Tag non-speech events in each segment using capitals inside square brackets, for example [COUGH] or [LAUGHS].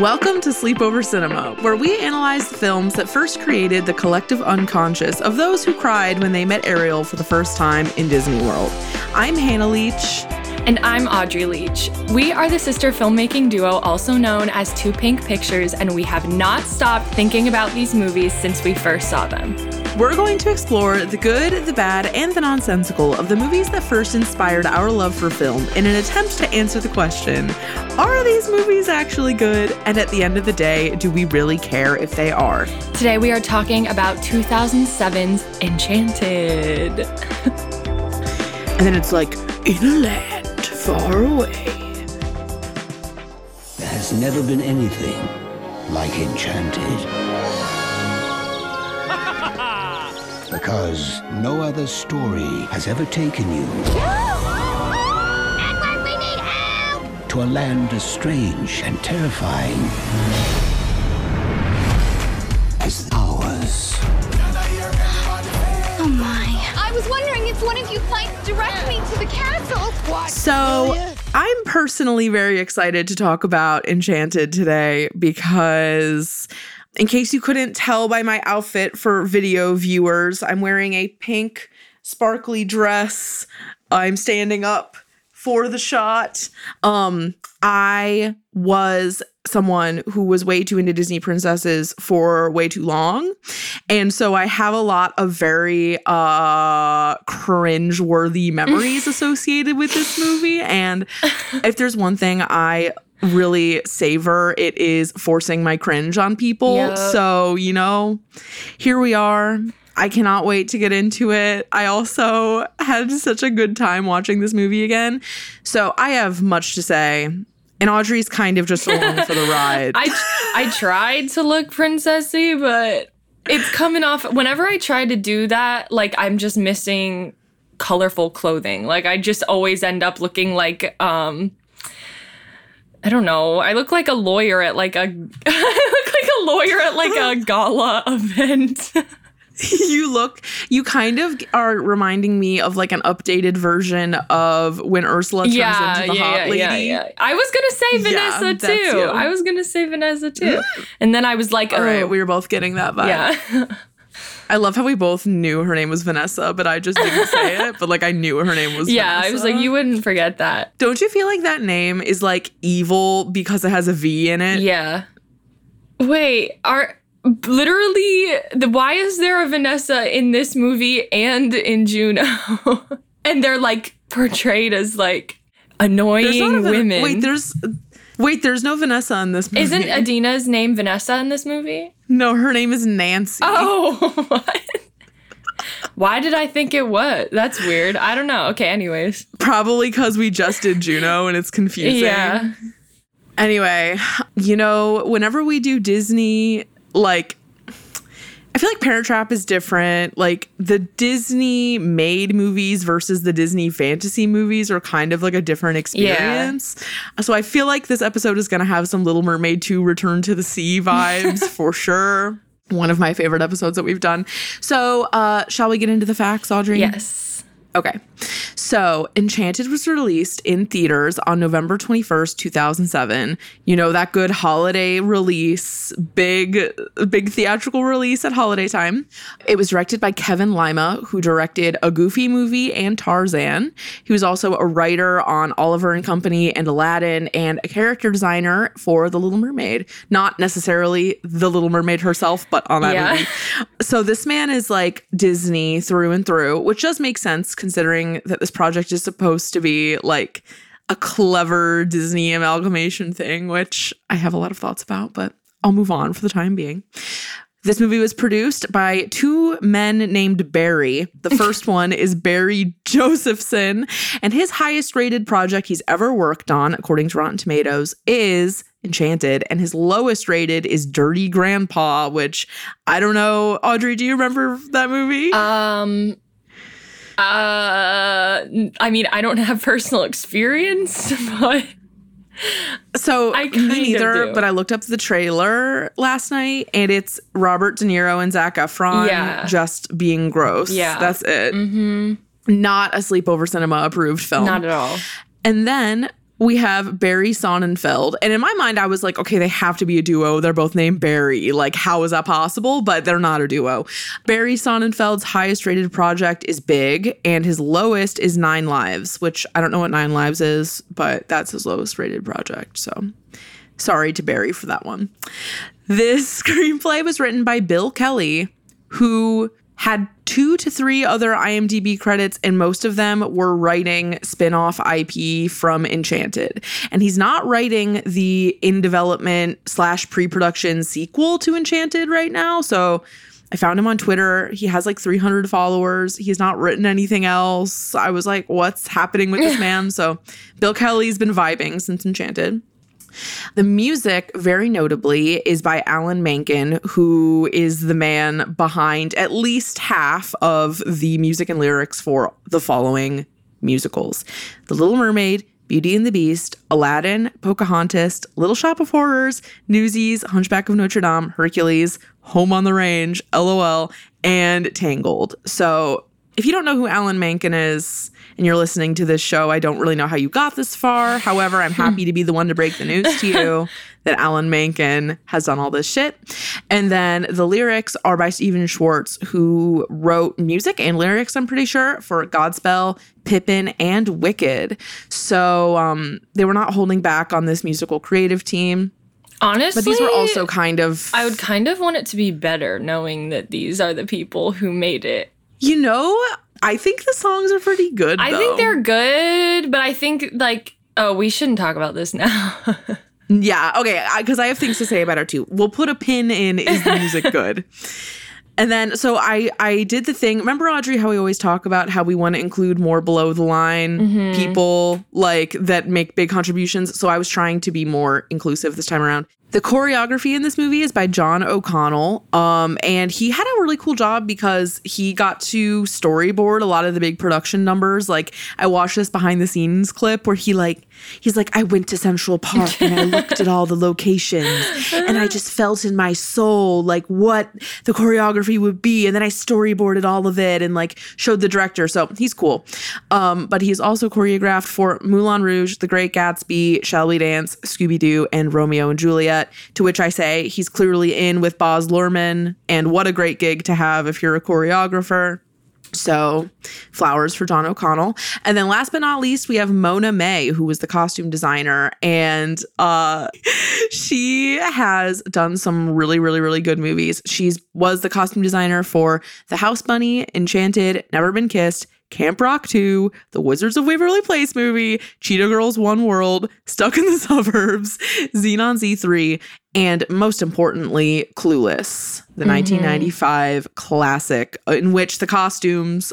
Welcome to Sleepover Cinema, where we analyze the films that first created the collective unconscious of those who cried when they met Ariel for the first time in Disney World. I'm Hannah Leach. And I'm Audrey Leach. We are the sister filmmaking duo, also known as Too Pink Pictures, and we have not stopped thinking about these movies since we first saw them. We're going to explore the good, the bad, and the nonsensical of the movies that first inspired our love for film in an attempt to answer the question are these movies actually good? And at the end of the day, do we really care if they are? Today we are talking about 2007's Enchanted. [LAUGHS] and then it's like, in a land far away. There has never been anything like Enchanted. [LAUGHS] because no other story has ever taken you Edward, we need help! to a land as strange and terrifying if one of you might direct me to the castle. What? So, I'm personally very excited to talk about Enchanted today because, in case you couldn't tell by my outfit for video viewers, I'm wearing a pink sparkly dress. I'm standing up for the shot. Um, I was someone who was way too into Disney princesses for way too long. And so I have a lot of very uh cringe-worthy [LAUGHS] memories associated with this movie. And if there's one thing I really savor, it is forcing my cringe on people. Yep. So, you know, here we are. I cannot wait to get into it. I also had such a good time watching this movie again. So I have much to say. And Audrey's kind of just along for the [LAUGHS] ride. I I tried to look princessy, but it's coming off whenever I try to do that, like I'm just missing colorful clothing. Like I just always end up looking like um I don't know. I look like a lawyer at like a [LAUGHS] I look like a lawyer at like a [LAUGHS] gala event. [LAUGHS] you look you kind of are reminding me of like an updated version of when Ursula turns yeah, into the yeah, hot yeah, lady. yeah, yeah. I was gonna say Vanessa too. I was gonna say Vanessa too, and then I was like, All oh, right, we were both getting that vibe. yeah. I love how we both knew her name was Vanessa, but I just didn't say [LAUGHS] it. But like I knew her name was Vanessa yeah, I was like, you wouldn't forget that. Don't you feel like that name is like evil because it has a V in it? Yeah. Wait, are literally the why is there a Vanessa in this movie and in Juno? [LAUGHS] and they're like portrayed as like annoying Van- women. Wait, there's wait, there's no Vanessa in this movie. Isn't Idina's name Vanessa in this movie? No, her name is Nancy. Oh, [LAUGHS] what? Why did I think it was? That's weird. I don't know. Okay, anyways. Probably because we just did Juno and it's confusing. Yeah. Anyway, you know, whenever we do Disney, like, I feel like Parent Trap is different. Like, the Disney made movies versus the Disney fantasy movies are kind of like a different experience. So I feel like this episode is going to have some Little Mermaid 2 Return to the Sea [LAUGHS] vibes for sure. One of my favorite episodes that we've done. So, uh, shall we get into the facts, Audrey? Yes. Okay. So, Enchanted was released in theaters on November 21st, 2007. You know, that good holiday release, big big theatrical release at holiday time. It was directed by Kevin Lima, who directed A Goofy Movie and Tarzan. He was also a writer on Oliver and Company and Aladdin and a character designer for The Little Mermaid. Not necessarily The Little Mermaid herself, but on that Yeah. movie. So this man is like Disney through and through, which does make sense considering that this project is supposed to be like a clever Disney amalgamation thing, which I have a lot of thoughts about, but I'll move on for the time being. This movie was produced by two men named Barry. The [LAUGHS] first one is Barry Josephson, and his highest rated project he's ever worked on, according to Rotten Tomatoes, is Enchanted, and his lowest rated is Dirty Grandpa, which I don't know. Audrey, do you remember that movie? Um uh I mean, I don't have personal experience, [LAUGHS] but So I me neither, but I looked up the trailer last night and it's Robert De Niro and Zac Efron Yeah. just being gross. Yeah. That's it. Mm-hmm. Not a sleepover cinema approved film. not at all. and then we have Barry Sonnenfeld. And in my mind, I was like, okay, they have to be a duo. They're both named Barry. Like, how is that possible? But they're not a duo. Barry Sonnenfeld's highest rated project is Big, and his lowest is Nine Lives, which I don't know what Nine Lives is, but that's his lowest rated project. So sorry to Barry for that one. This [LAUGHS] screenplay was written by Bill Kelly, who had two to three other IMDb credits, and most of them were writing spin off IP from Enchanted. And he's not writing the in development slash pre production sequel to Enchanted right now. So I found him on Twitter. He has like 300 followers. He's not written anything else. I was like, what's happening with this [LAUGHS] man? So Bill Kelly's been vibing since Enchanted. The music, very notably, is by Alan Menken, who is the man behind at least half of the music and lyrics for the following musicals The Little Mermaid, Beauty and the Beast, Aladdin, Pocahontas, Little Shop of Horrors, Newsies, Hunchback of Notre Dame, Hercules, Home on the Range, LOL, and Tangled. So if you don't know who Alan Menken is and you're listening to this show, I don't really know how you got this far. However, I'm happy to be the one to break the news to you [LAUGHS] that Alan Menken has done all this shit. And then the lyrics are by Stephen Schwartz, who wrote music and lyrics, I'm pretty sure, for Godspell, Pippin, and Wicked. So um, they were not holding back on this musical creative team. Honestly, But these were also kind of, I would kind of want it to be better knowing that these are the people who made it. you know, I think the songs are pretty good. I though. think they're good, but I think like oh, we shouldn't talk about this now. [LAUGHS] Yeah, okay, because I, have things to say about it too. We'll put a pin in is the music [LAUGHS] good? And then so I I did the thing. Remember Audrey how we always talk about how we want to include more below the line mm-hmm. people like that make big contributions. So I was trying to be more inclusive this time around. The choreography in this movie is by John O'Connell. Um, and he had a really cool job because he got to storyboard a lot of the big production numbers. Like I watched this behind the scenes clip where he like he's like, I went to Central Park and I looked at all the locations and I just felt in my soul like what the choreography would be. And then I storyboarded all of it and like showed the director. So he's cool. Um, but he's also choreographed for Moulin Rouge, The Great Gatsby, Shall We Dance, Scooby Doo, and Romeo and Juliet. To which I say he's clearly in with Baz Luhrmann. And what a great gig to have if you're a choreographer. So, flowers for John O'Connell. And then last but not least, we have Mona May, who was the costume designer. And uh [LAUGHS] she has done some really, really, really good movies. She was the costume designer for The House Bunny, Enchanted, Never Been Kissed, Camp Rock 2, The Wizards of Waverly Place movie, Cheetah Girls One World, Stuck in the [LAUGHS] Suburbs, Zenon Z3, and most importantly, Clueless, the mm-hmm. 1995 classic uh, in which the costumes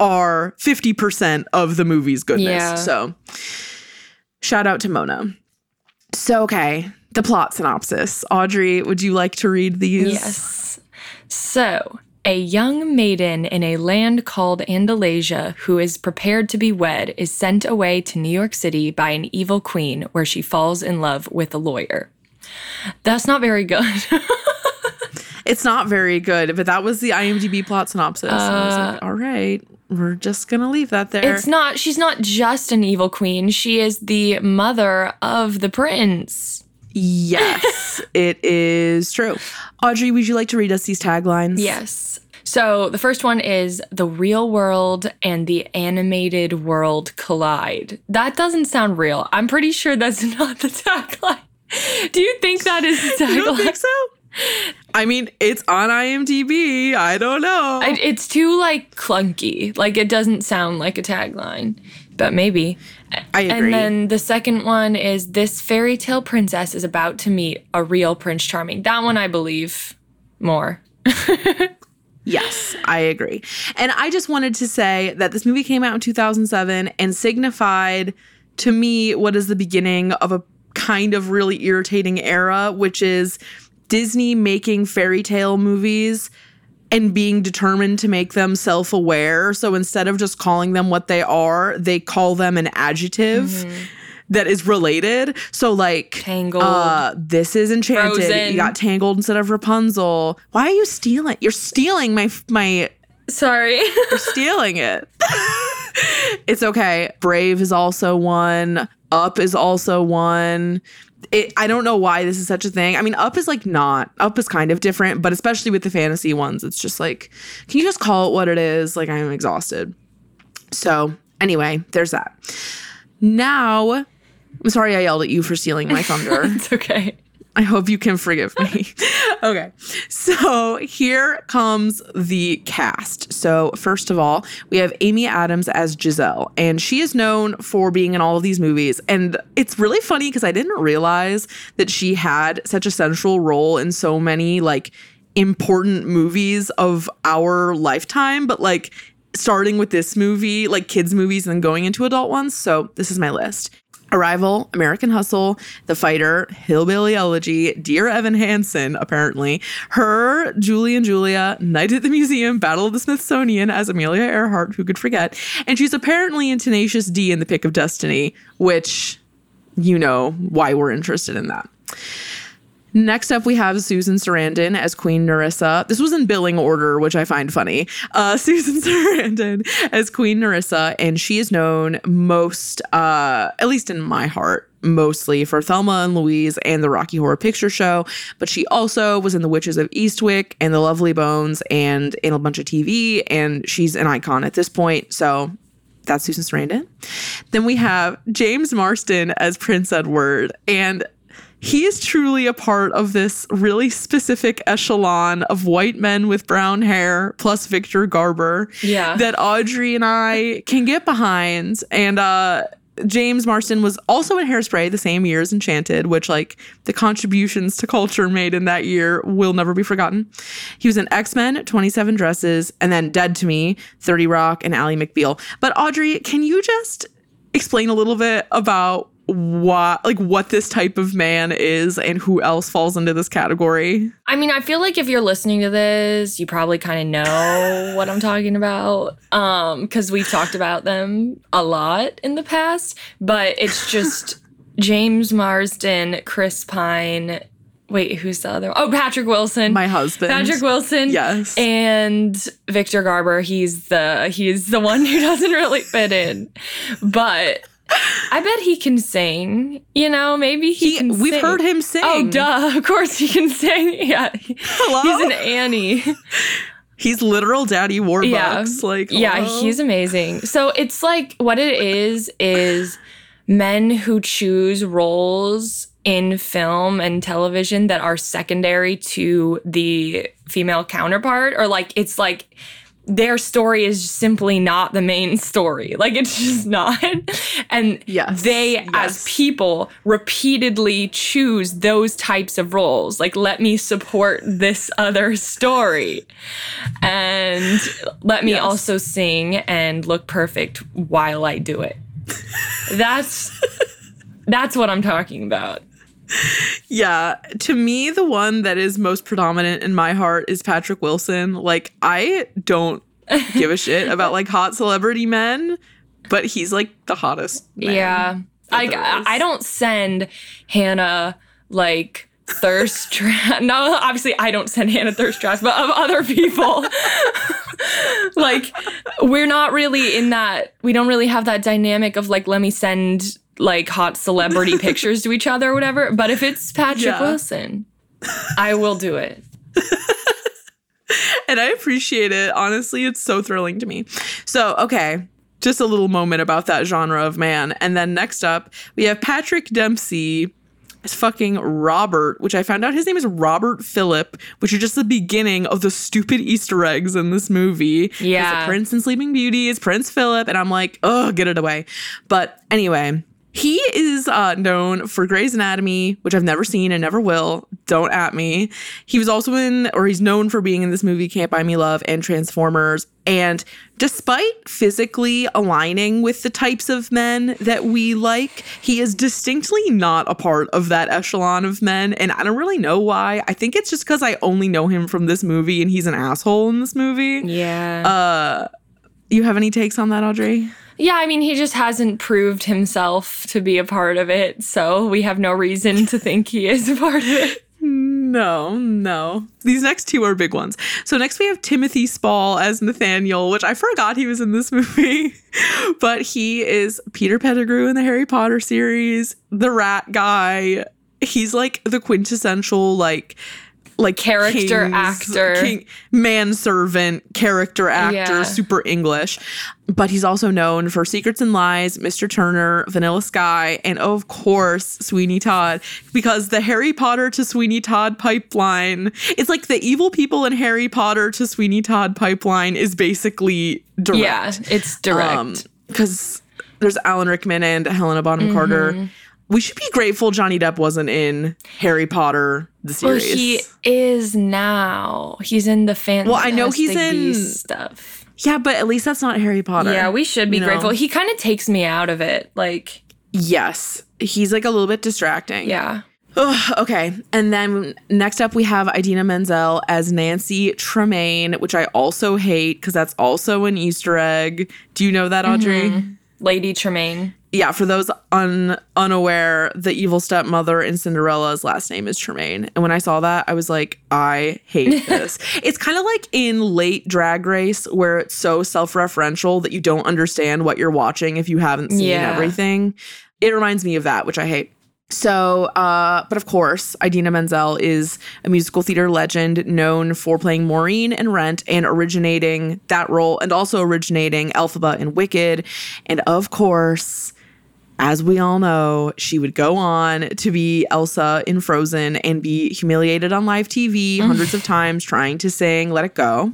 are 50% of the movie's goodness. Yeah. So, shout out to Mona. So, okay, the plot synopsis. Audrey, would you like to read these? Yes. So, a young maiden in a land called Andalasia who is prepared to be wed is sent away to New York City by an evil queen where she falls in love with a lawyer. That's not very good. [LAUGHS] It's not very good, but that was the IMDb plot synopsis. And I was uh, like, all right, we're just gonna leave that there. it's not, she's not just an evil queen, she is the mother of the prince. Yes, it is true. Audrey, would you like to read us these taglines? Yes. So the first one is the real world and the animated world collide. That doesn't sound real. I'm pretty sure that's [LAUGHS] not the tagline. Do you think that is the tagline? [LAUGHS] You don't think so? I mean, it's on IMDb. I don't know. I- It's too like clunky. Like it doesn't sound like a tagline. but maybe. I agree. And then the second one is this fairy tale princess is about to meet a real Prince Charming. That one I believe more. [LAUGHS] Yes, I agree. And I just wanted to say that this movie came out in 2007 and signified to me what is the beginning of a kind of really irritating era, which is Disney making fairy tale movies and being determined to make them self aware. So instead of just calling them what they are, they call them an adjective. That is related. So like Tangled. Uh, this is enchanted. Frozen. You got tangled instead of Rapunzel. Why are you stealing? You're stealing my my Sorry. [LAUGHS] you're stealing it. it's okay. Brave is also one. Up is also one. It, I don't know why this is such a thing. I mean, Up is like not. Up is kind of different, but especially with the fantasy ones, it's just like, can you just call it what it is? Like, I'm exhausted. So, anyway, there's that. Now, I'm sorry I yelled at you for stealing my [LAUGHS] thunder. it's okay. I hope you can forgive me. [LAUGHS] okay. So here comes the cast. So, first of all, we have Amy Adams as Giselle, and she is known for being in all of these movies. And it's really funny because I didn't realize that she had such a central role in so many like important movies of our lifetime, but like starting with this movie, like kids' movies, and then going into adult ones. So, this is my list. Arrival, American Hustle, The Fighter, Hillbilly Elegy, Dear Evan Hansen, apparently, her, Julie and Julia, Night at the Museum, Battle of the Smithsonian as Amelia Earhart, who could forget, and she's apparently in Tenacious D in The Pick of Destiny, which you know why we're interested in that. Next up, we have Susan Sarandon as Queen Narissa. This was in billing order, which I find funny. Uh, [LAUGHS] Susan Sarandon as Queen Narissa, and she is known most, uh, at least in my heart, mostly for Thelma and Louise and the Rocky Horror Picture Show. But she also was in The Witches of Eastwick and The Lovely Bones and in a bunch of TV, and she's an icon at this point. So that's Susan Sarandon. Then we have James Marsden as Prince Edward, and he is truly a part of this really specific echelon of white men with brown hair plus Victor Garber Yeah. that Audrey and I can get behind. And uh James Marsden was also in Hairspray the same year as Enchanted, which like the contributions to culture made in that year will never be forgotten. He was in X-Men, 27 Dresses, and then Dead to Me, 30 Rock, and Ally McBeal. But Audrey, can you just explain a little bit about what like what this type of man is and who else falls into this category? I mean, I feel like if you're listening to this, you probably kind of know [LAUGHS] what I'm talking about um cuz we've talked about them a lot in the past, but it's just [LAUGHS] James Marsden, Chris Pine, wait, who's the other? Oh, Patrick Wilson. My husband. Patrick Wilson. Yes. And Victor Garber, he's the he's the one who [LAUGHS] doesn't really fit in. But I bet he can sing. You know, maybe he, He- we've sing. heard him oh, sing. Oh, duh. [LAUGHS] Of course he can sing. [LAUGHS] Yeah. Hello? He's an Annie. He's literal daddy Warbucks. yeah. Like yeah, he's amazing. So it's like what it is is men who choose roles in film and television that are secondary to the female counterpart or like it's like their story is simply not the main story. Like it's just not. And Yes, they as people repeatedly choose those types of roles. Like let me support this other story. And let me Yes. also sing and look perfect while I do it. That's [LAUGHS] that's what I'm talking about. Yeah, to me, the one that is most predominant in my heart is Patrick Wilson. Like, I don't give a shit about like hot celebrity men, but he's like the hottest. man. Yeah. I, is. I don't send Hannah like thirst [LAUGHS] traps. No, obviously I don't send Hannah thirst traps, but of other people. [LAUGHS] like we're not really in that we don't really have that dynamic of like let me send like hot celebrity [LAUGHS] pictures to each other or whatever. But if it's Patrick Yeah. Wilson, I will do it. [LAUGHS] and I appreciate it. Honestly, it's so thrilling to me. So, okay, just a little moment about that genre of man. And then next up, we have Patrick Dempsey as fucking Robert, which I found out his name is Robert Phillip, which are just the beginning of the stupid Easter eggs in this movie. Yeah. Prince in Sleeping Beauty is Prince Philip, and I'm like, oh, get it away. But anyway, he is uh, known for Grey's Anatomy, which I've never seen and never will. Don't at me. He was also in, or he's known for being in this movie Can't Buy Me Love and Transformers. And despite physically aligning with the types of men that we like, he is distinctly not a part of that echelon of men. And I don't really know why. I think it's just because I only know him from this movie and he's an asshole in this movie. Yeah. Uh, you have any takes on that, Audrey? Yeah, I mean, he just hasn't proved himself to be a part of it, so we have no reason to think he is a part of it. No, no. These next two are big ones. So next we have Timothy Spall as Nathaniel, which I forgot he was in this [LAUGHS] movie. but he is Peter Pettigrew in the Harry Potter series, the rat guy. He's like the quintessential like like Character king's- actor. king, manservant character actor, Yeah. super English. But he's also known for Secrets and Lies, Mr. Turner, Vanilla Sky, and of course, Sweeney Todd. Because the Harry Potter to Sweeney Todd pipeline, it's like the evil people in Harry Potter to Sweeney Todd pipeline is basically direct. Yeah, it's direct. Because there's Alan Rickman and Helena Bonham Carter. Mm-hmm. We should be grateful Johnny Depp wasn't in Harry Potter, the well, he is now. He's in the fan. Well, I know he's in- stuff. yeah, but at least that's not Harry Potter. Yeah, we should be you know? grateful. He kind of takes me out of it. Like, Yes. He's like a little bit distracting. yeah. Ugh, okay. And then next up, we have Idina Menzel as Nancy Tremaine, which I also hate because that's also an Easter egg. Do you know that, Audrey? Mm-hmm. Lady Tremaine. Yeah, for those un- unaware, the evil stepmother in Cinderella's last name is Tremaine. And when I saw that, I was like, I hate [LAUGHS] this. it's kind of like in late Drag Race, where it's so self referential that you don't understand what you're watching if you haven't seen Yeah. everything. It reminds me of that, which I hate. So, uh, but of course, Idina Menzel is a musical theater legend known for playing Maureen in Rent and originating that role and also originating Elphaba in Wicked. And of course, as we all know, she would go on to be Elsa in Frozen and be humiliated on live TV hundreds of times trying to sing Let It Go.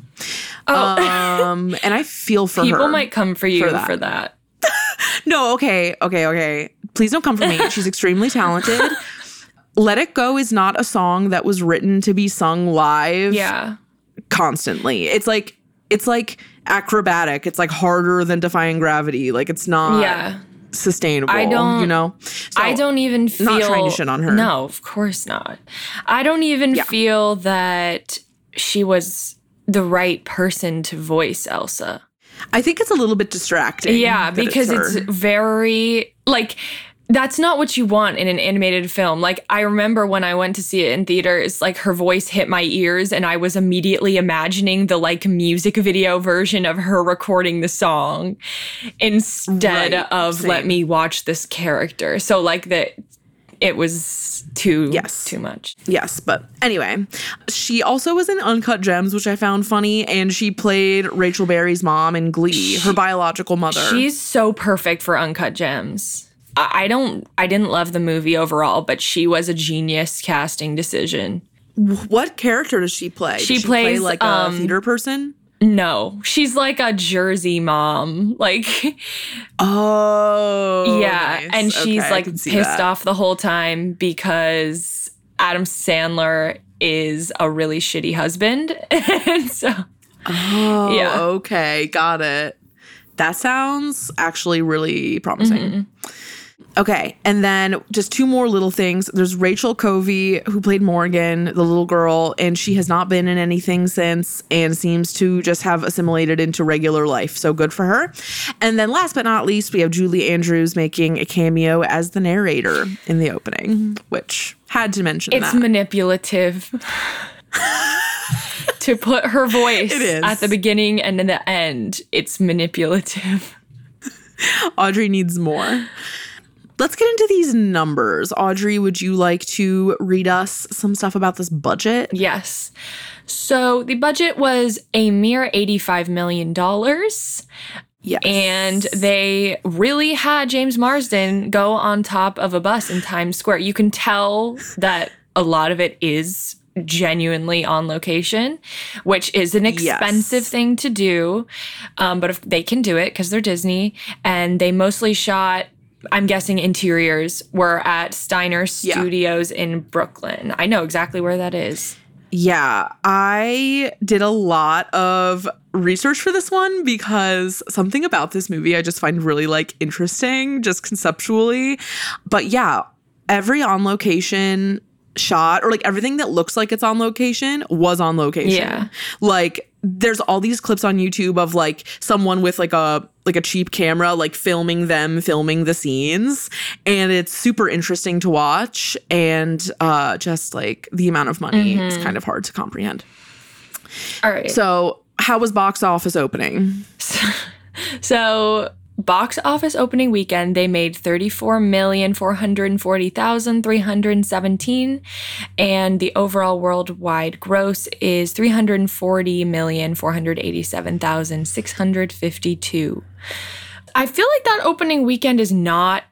Um, [LAUGHS] and I feel for Oh. People might come for you for for that. that. [LAUGHS] No, okay, okay, okay. Please don't come for me. She's extremely talented. [LAUGHS] Let It Go is not a song that was written to be sung live Yeah. constantly. It's like it's like acrobatic. It's like harder than defying gravity. Like it's not Yeah. Sustainable. I don't- you know. I don't even feel not trying to shit on her. No, of course not. I don't even Yeah. feel that she was the right person to voice Elsa. I think it's a little bit distracting. Yeah, because it's, her. very like that's not what you want in an animated film. Like I remember when I went to see it in theaters, like her voice hit my ears and I was immediately imagining the like music video version of her recording the song instead Right, of let me watch this character. So like that it was too Yes. too much. Yes, but anyway, she also was in Uncut Gems, which I found funny, and she played Rachel Berry's mom in Glee, her biological mother. She's so perfect for Uncut Gems. I don't I didn't love the movie overall, but she was a genius casting decision. what character does she play? She play plays, like a um, theater person. No, she's like a Jersey mom. [LAUGHS] Like, Oh, yeah. nice. And she's Okay, like pissed that. off the whole time because Adam Sandler is a really shitty husband. [LAUGHS] and so, Oh, Yeah. okay, got it. That sounds actually really promising. Mm-hmm. Okay, and then just two more little things. There's Rachel Covey, who played Morgan, the little girl, and she has not been in anything since and seems to just have assimilated into regular life. So good for her. And then last but not least, we have Julie Andrews making a cameo as the narrator in the opening, mm-hmm. which had to mention it's that. manipulative. [LAUGHS] to put her voice at the beginning and in the end, it's manipulative. Audrey needs more. Let's get into these numbers. Audrey, would you like to read us some stuff about this budget? Yes. So the budget was a mere $85 million. Yes. And they really had James Marsden go on top of a bus in Times Square. You can tell that a lot of it is genuinely on location, which is an expensive Yes. thing to do. Um, but if they can do it because they're Disney, and they mostly shot. I'm guessing interiors were at Steiner Yeah. Studios in Brooklyn. I know exactly where that is. Yeah, I did a lot of research for this one because something about this movie I just find really like interesting just conceptually. But yeah, every on location shot or like everything that looks like it's on location was on location. Yeah. Like there's all these clips on YouTube of like someone with like a like a cheap camera like filming them filming the scenes and it's super interesting to watch and uh just like the amount of money is kind of hard to comprehend. All right. So, how was box office opening? [LAUGHS] So, box office opening weekend, they made 34,440,317 and the overall worldwide gross is 340,487,652. I feel like that opening weekend is not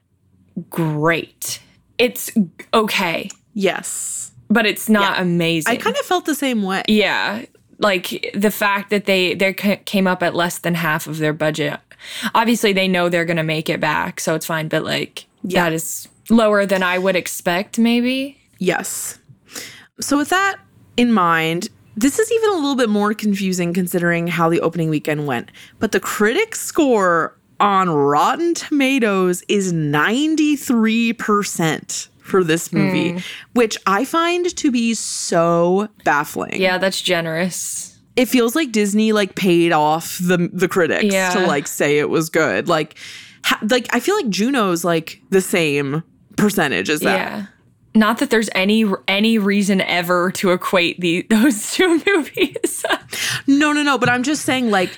great. It's okay, Yes. but it's not amazing. I kind of felt the same way. Yeah, like the fact that they they came up at less than half of their budget. Obviously, they know they're gonna make it back, so it's fine. But like that is lower than I would expect, maybe. Yes. So, with that in mind, this is even a little bit more confusing considering how the opening weekend went. But the critic score on Rotten Tomatoes is 93% for this movie, hmm. which I find to be so baffling. Yeah, that's generous. It feels like Disney like paid off the the critics Yeah. to like say it was good. Like ha- like I feel like Juno's like the same percentage as that. Yeah. Not that there's any any reason ever to equate the [LAUGHS] those two [LAUGHS] movies. No, no, no. But I'm just saying, like,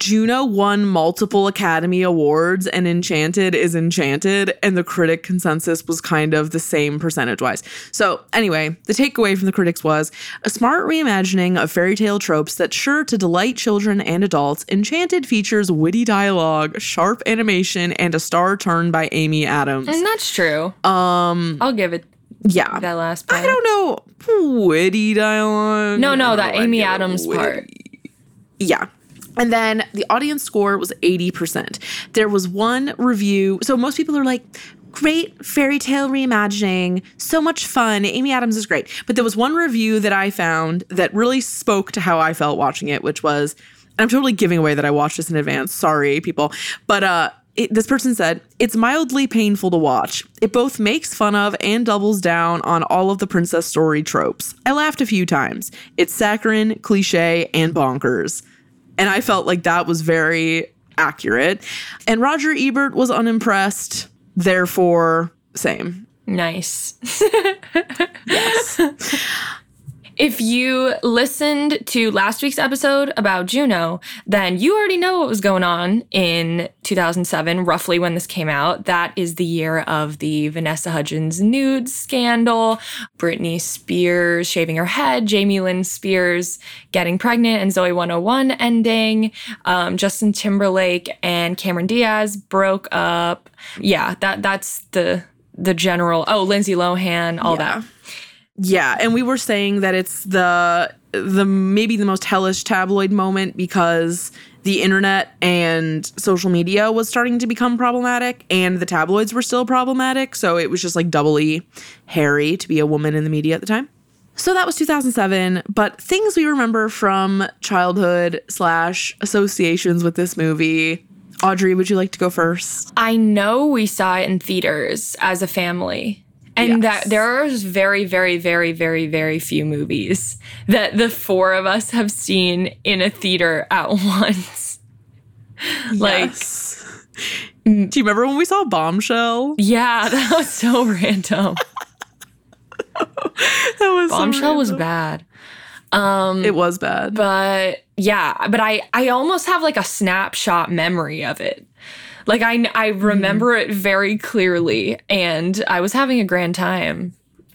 Juno won multiple Academy Awards and Enchanted is Enchanted, and the critic consensus was kind of the same percentage wise. So, anyway, the takeaway from the critics was a smart reimagining of fairy tale tropes that's sure to delight children and adults. Enchanted features witty dialogue, sharp animation, and a star turn by Amy Adams. and that's true. Um I'll give it Yeah. that last part. I don't know. Witty dialogue. No, no, that Amy Adams witty. part. Yeah. And then the audience score was 80%. There was one review. So most people are like, great fairy tale reimagining, so much fun. Amy Adams is great. But there was one review that I found that really spoke to how I felt watching it, which was, I'm totally giving away that I watched this in advance. Sorry, people. But uh, it, this person said, it's mildly painful to watch. It both makes fun of and doubles down on all of the princess story tropes. I laughed a few times. It's saccharine, cliche, and bonkers. And I felt like that was very accurate. And Roger Ebert was unimpressed, therefore, same. Nice. [LAUGHS] If you listened to last week's episode about Juno, then you already know what was going on in 2007, roughly when this came out. That is the year of the Vanessa Hudgens nude scandal, Britney Spears shaving her head, Jamie Lynn Spears getting pregnant, and Zoey 101 ending. Um, Justin Timberlake and Cameron Diaz broke up. Yeah, that that's the the general. Oh, Lindsay Lohan, all Yeah. that. Yeah, and we were saying that it's the the maybe the most hellish tabloid moment because the internet and social media was starting to become problematic and the tabloids were still problematic, so it was just like doubly hairy to be a woman in the media at the time. So that was 2007, but things we remember from childhood slash associations with this movie. Audrey, would you like to go first? I know we saw it in theaters as a family. And Yes. that there are very, very, very, very, very few movies that the four of us have seen in a theater at [LAUGHS] once. Like, Yes. [LAUGHS] Do you remember when we saw Bombshell? yeah, [LAUGHS] that was so random. That was so Bombshell was random. bad. Um, it was bad. But yeah, but I I almost have like a snapshot memory of it. Like I I mm-hmm. remember it very clearly and I was having a grand time,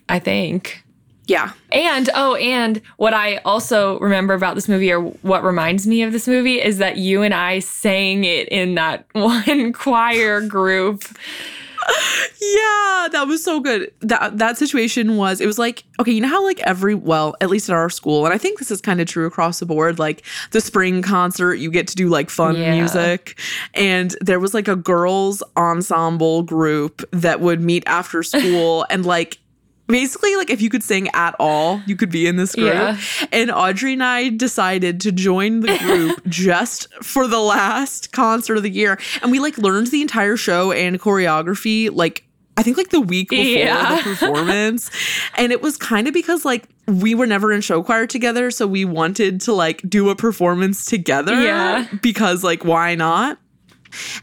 I think. Yeah. And oh, and what I also remember about this movie, or what reminds me of this movie, is that you and I sang it in that [LAUGHS] one choir group. Yeah, that was so good. That that situation was it was like okay, you know how like every well, at least at our school, and I think this is kind of true across the board, like the spring concert, you get to do like fun Yeah. music. And there was like a girls ensemble group that would meet after school and like Basically, like if you could sing at all, you could be in this group. Yeah. And Audrey and I decided to join the group [LAUGHS] just for the last concert of the year. And we like learned the entire show and choreography like I think like the week before Yeah. the [LAUGHS] performance. and it was kind of because like we were never in show choir together, so we wanted to like do a performance together. Yeah. Because like why not?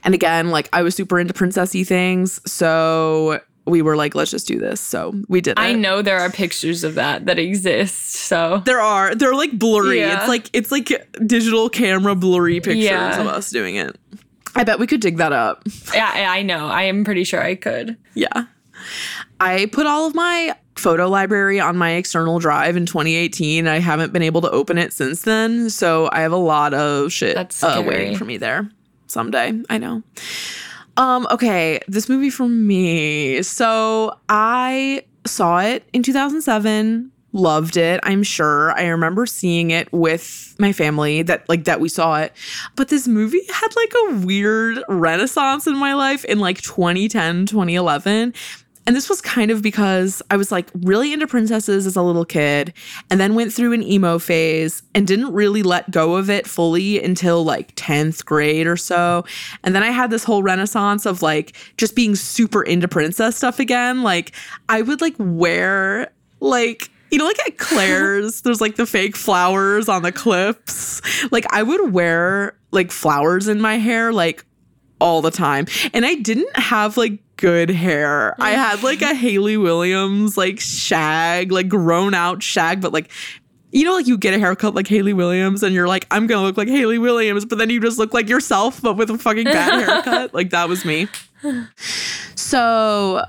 And again, like I was super into princessy things, so we were like, let's just do this. So we did it. I know there are pictures of that that exist. So There are. They're like blurry. Yeah. It's like it's like digital camera blurry pictures Yeah. of us doing it. I bet we could dig that up. [LAUGHS] yeah, I know. I am pretty sure I could. Yeah. I put all of my photo library on my external drive in 2018. I haven't been able to open it since then, so I have a lot of shit That's uh, waiting for me there someday. I know. Um okay, this movie for me. So I saw it in 2007 loved it i'm sure. I remember seeing it with my family that like that we saw it. But this movie had like a weird renaissance in my life in like 2010 2011 and this was kind of because I was like really into princesses as a little kid and then went through an emo phase and didn't really let go of it fully until like 10th grade or so. And then I had this whole renaissance of like just being super into princess stuff again. Like I would like wear like you know, like at Claire's, [LAUGHS] there's like the fake flowers on the clips. Like I would wear like flowers in my hair like all the time. And I didn't have like good hair. I [LAUGHS] had like a Hayley Williams like shag, like grown out shag, but like you know, like you get a haircut like Hayley Williams and you're like, I'm gonna look like Hayley Williams, but then you just look like yourself, but with a fucking bad [LAUGHS] haircut. Like that was me. So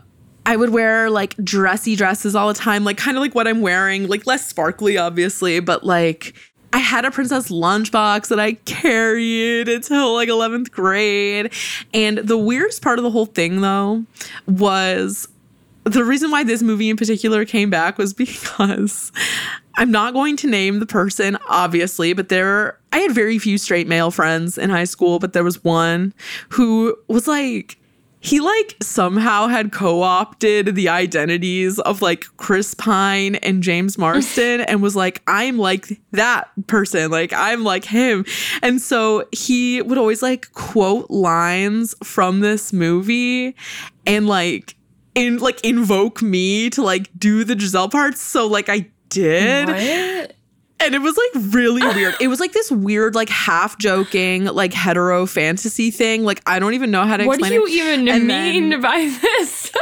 I would wear like dressy dresses all the time, like kind of like what I'm wearing, like less sparkly, obviously, but like I had a princess lunchbox that I carried until like 11th grade. And the weirdest part of the whole thing, though, was the reason why this movie in particular came back was [LAUGHS] because I'm not going to name the person, obviously, but there, I had very few straight male friends in high school, but there was one who was like, he like somehow had co-opted the identities of like Chris Pine and James [LAUGHS] Marsden and was like I'm like that person. Like I'm like him. And so he would always like quote lines from this movie and like in like invoke me to like do the Giselle parts so like I did. What? And it was like really weird. It was like this weird, like half joking, like hetero fantasy thing. Like I don't even know how to explain it. What do you it. even And mean then- by this? [LAUGHS]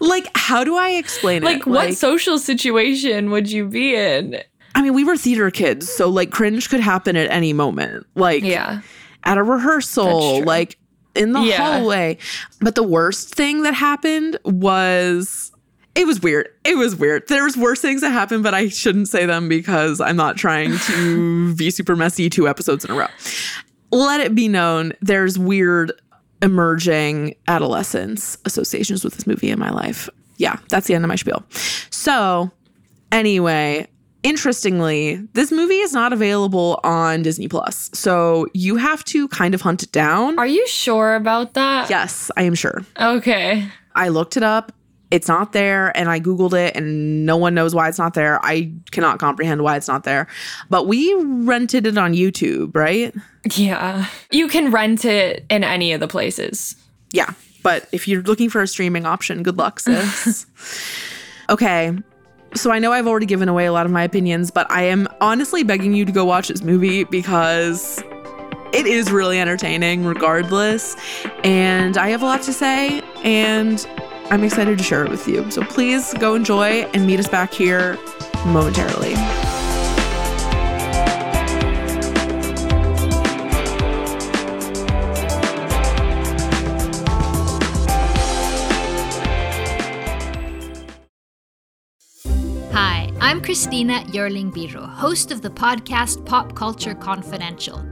Like, how do I explain it? like, it? what social situation would you be in? I mean, we were theater kids, so like cringe could happen at any moment. Like Yeah. at a rehearsal, like in the Yeah. hallway. But the worst thing that happened was it was weird. It was weird. There was worse things that happened, but I shouldn't say them because I'm not trying to [LAUGHS] be super messy two episodes in a row. Let it be known there's weird emerging adolescence associations with this movie in my life. Yeah, that's the end of my spiel. So, anyway, interestingly, this movie is not available on Disney Plus. So, you have to kind of hunt it down. Are you sure about that? yes, I am sure. Okay. I looked it up. It's not there, and I Googled it, and no one knows why it's not there. I cannot comprehend why it's not there. But we rented it on YouTube, right? Yeah. You can rent it in any of the places. Yeah. But if you're looking for a streaming option, good luck, sis. [LAUGHS] okay. So I know I've already given away a lot of my opinions, but I am honestly begging you to go watch this movie because it is really entertaining regardless. And I have a lot to say, and I'm excited to share it with you. So please go enjoy and meet us back here momentarily. Hi, I'm Christina Yerling Biro, host of the podcast Pop Culture Confidential.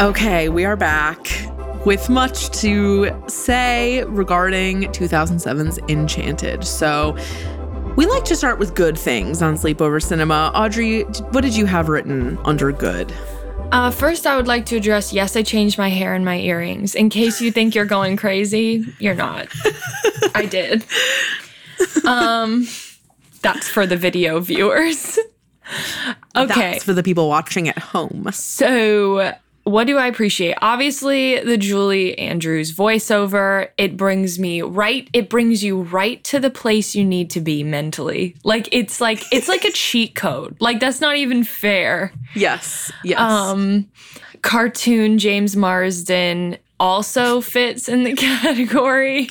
Okay, we are back with much to say regarding 2007's Enchanted. So, we like to start with good things on Sleepover Cinema. Audrey, what did you have written under good? Uh, first, I would like to address yes, I changed my hair and my earrings. In case you think you're going crazy, you're not. [LAUGHS] I did. Um, that's for the video viewers. Okay. That's for the people watching at home. So, what do I appreciate? Obviously, the Julie Andrews voiceover, it brings me right, it brings you right to the place you need to be mentally. Like it's like it's like a [LAUGHS] cheat code. Like that's not even fair. Yes. Yes. Um cartoon James Marsden also fits in the [LAUGHS] category.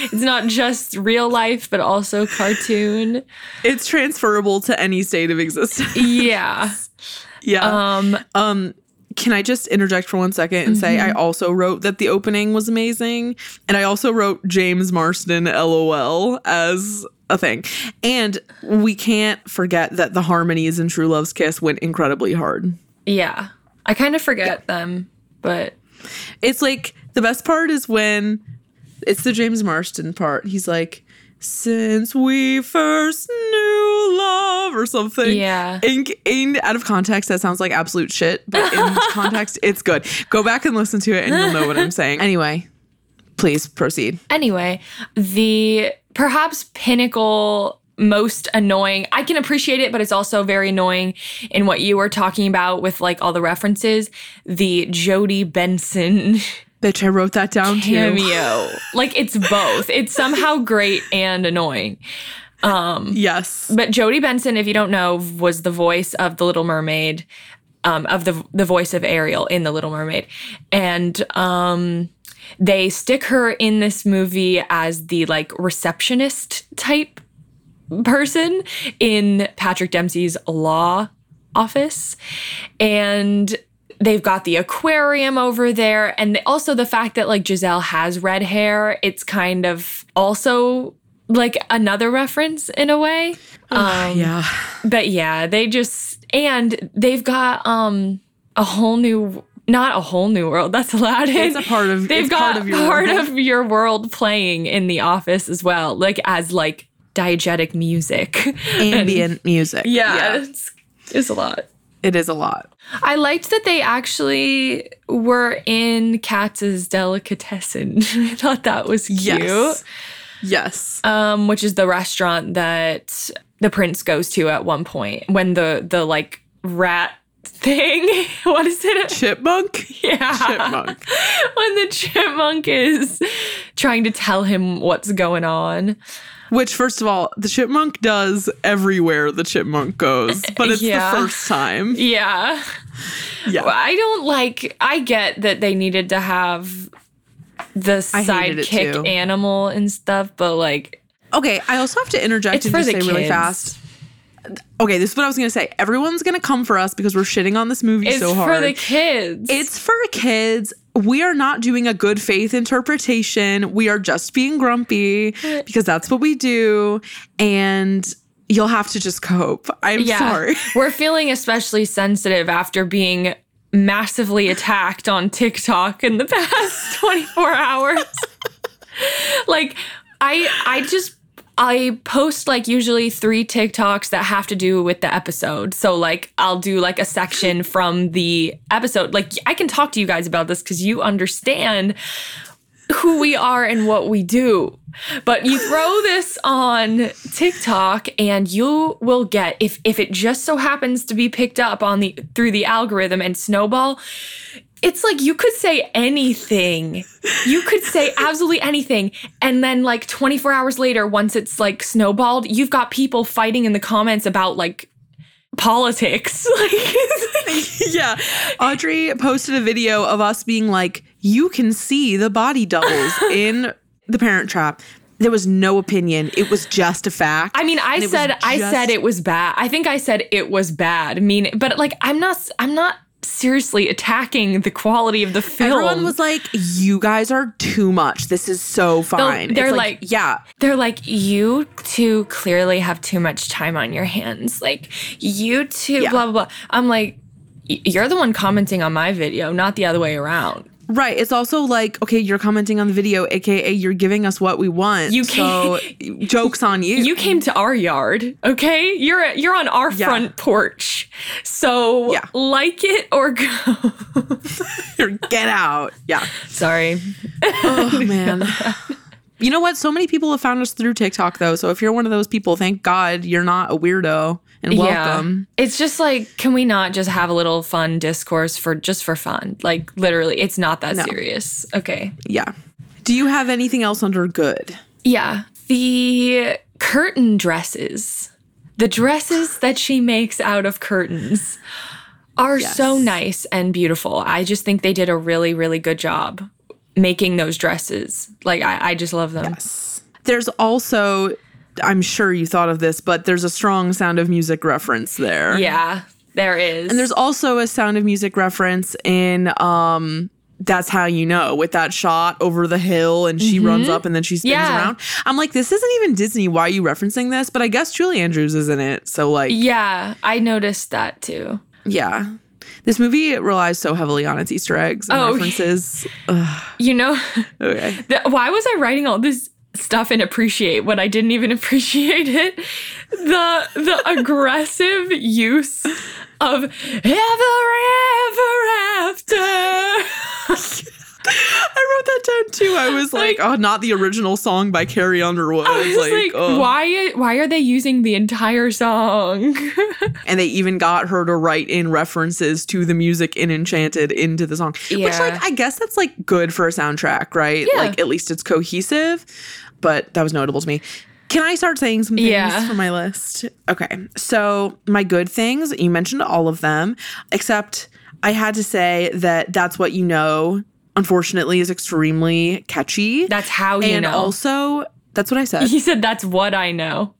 it's not just real life, but also cartoon. it's transferable to any state of existence. Yeah. [LAUGHS] yeah. Um Um, can I just interject for one second and say I mm-hmm. also wrote that the opening was amazing, and I also wrote James Marsden LOL as a thing, and we can't forget that the harmonies in True Love's Kiss went incredibly hard. yeah. I kind of forget them, but It's like the best part is when it's the James Marsden part. He's like, since we first knew love or something. Yeah. In, in out of context, that sounds like absolute shit, but in [LAUGHS] context, it's good. Go back and listen to it and you'll know what I'm [LAUGHS] saying. Anyway, please proceed. Anyway, the perhaps pinnacle most annoying i can appreciate it but it's also very annoying in what you were talking about with like all the references the Jodi Benson [LAUGHS] Bitch, I wrote that down too. cameo like it's both it's somehow great and annoying Yes. but Jodi Benson if you don't know was the voice of the little mermaid um, of the the voice of ariel in the little mermaid and um they stick her in this movie as the like receptionist type person in Patrick Dempsey's law office. And they've got the aquarium over there. And also the fact that like Giselle has red hair, it's kind of also like another reference in a way. Um, yeah. but yeah, they just and they've got um a whole new not a whole new world. That's Aladdin. It's a part of- [LAUGHS] They've got part of your part world. of your world playing in the office as well, like as like diegetic music. [LAUGHS] Ambient music. yeah, It's, it's a lot. It is a lot. I liked that they actually were in Katz's Delicatessen. [LAUGHS] I thought that was cute. Yes. Yes. um, which is the restaurant that the prince goes to at one point when the the like rat thing. [LAUGHS] what is it? Chipmunk? [LAUGHS] Yeah, Chipmunk. when the chipmunk is trying to tell him what's going on. Which, first of all, the chipmunk does everywhere the chipmunk goes, but it's Yeah. the first time. Yeah, Yeah. I don't like. I get that they needed to have the sidekick animal and stuff, but like, Okay, I also have to interject and just say really fast. Okay, this is what I was gonna say. Everyone's gonna come for us because we're shitting on this movie it's so hard. It's for the kids. it's for kids. We are not doing a good faith interpretation. We are just being grumpy because that's what we do. And you'll have to just cope. I'm sorry. [LAUGHS] We're feeling especially sensitive after being massively attacked on TikTok in the [LAUGHS] past 24 hours. like I I just I post like usually three TikToks that have to do with the episode. So like I'll do like a section [LAUGHS] from the episode. Like I can talk to you guys about this because you understand who we are and what we do. But you throw [LAUGHS] this on TikTok and you will get if if it just so happens to be picked up on the through the algorithm and snowball, it's like you could say anything. You could say absolutely anything. And then, like 24 hours later, once it's like snowballed, you've got people fighting in the comments about like politics. [LAUGHS] yeah. Audrey posted a video of us being like, you can see the body doubles [LAUGHS] in the parent trap. There was no opinion. It was just a fact. I mean, I said I said it was bad. I think I said it was bad. I mean, but like I'm not I'm not seriously attacking the quality of the film. Everyone was like, "You guys are too much. This is so fine." They're, they're like, like, "Yeah." They're like, "You two clearly have too much time on your hands. Like, you two, Yeah. blah blah blah." I'm like, "Y- "You're the one commenting on my video, not the other way around." Right. It's also like, okay, you're commenting on the video, aka you're giving us what we want. You so [LAUGHS] jokes on you. You came to our yard, okay? You're you're on our Yeah. front porch. So Yeah. like it or go. [LAUGHS] get out. Yeah. Sorry. Oh [LAUGHS] man. You know what? So many people have found us through TikTok though. So if you're one of those people, thank God you're not a weirdo and welcome. Yeah. It's just like, can we not just have a little fun discourse for just for fun? Like literally, it's not that No. serious. Okay. Yeah. Do you have anything else under good? Yeah. The curtain dresses, the dresses [SIGHS] that she makes out of curtains are so nice and beautiful. I just think they did a really, really good job making those dresses. Like, I, I just love them. There's also I'm sure you thought of this, but there's a strong sound of music reference there. Yeah, there is. And there's also a sound of music reference in um that's how you know with that shot over the hill and she runs up and then she spins Yeah. around. I'm like, this isn't even Disney. Why are you referencing this? But I guess Julie Andrews is in it. So like yeah, I noticed that too. yeah. This movie relies so heavily on its Easter eggs and Oh. references. Ugh, [LAUGHS] You know, okay. [LAUGHS] the, why was I writing all this stuff and appreciate when I didn't even [LAUGHS] appreciate it? The the aggressive use of ever ever after. [LAUGHS] I wrote that down too. I was like, oh, not the original song by Carrie Underwood. I was like, oh. why why are they using the entire song? [LAUGHS] and they even got her to write in references to the music in Enchanted into the song. Which like I guess that's like good for a soundtrack, right? Yeah. Like at least it's cohesive. But that was notable to me. Can I start saying some things Yeah. for my list? Okay. So my good things, you mentioned all of them, except I had to say that that's what you know, unfortunately, is extremely catchy. That's how you and know. also that's what I said. he said that's what I know.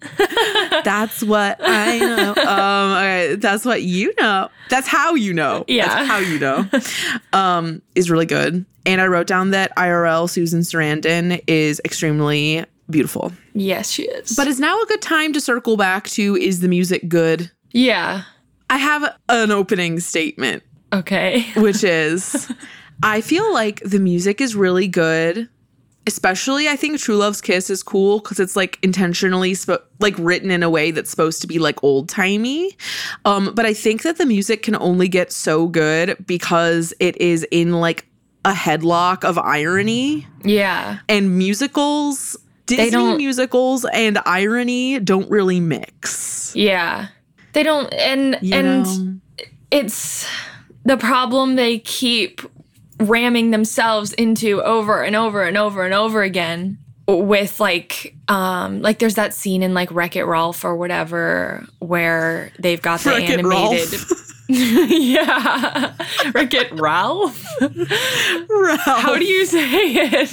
[LAUGHS] That's what I know. [LAUGHS] Um, okay, that's what you know. That's how you know. Yeah. That's how you know. Um, is really good. And I wrote down that IRL Susan Sarandon is extremely beautiful. Yes, she is. But is now a good time to circle back to is the music good? yeah. I have an opening statement, Okay. which is [LAUGHS] I feel like the music is really good. Especially, I think True Love's Kiss is cool because it's like intentionally sp- like written in a way that's supposed to be like old timey. Um, but I think that the music can only get so good because it is in like a headlock of irony Yeah. and musicals. Disney musicals and irony don't really mix. Yeah. They don't and You and know? it's the problem they keep ramming themselves into over and over and over and over again with like um like there's that scene in like Wreck It Ralph or whatever where they've got the Wreck-It animated [LAUGHS] yeah Wreck It Ralph Ralph. how do you say it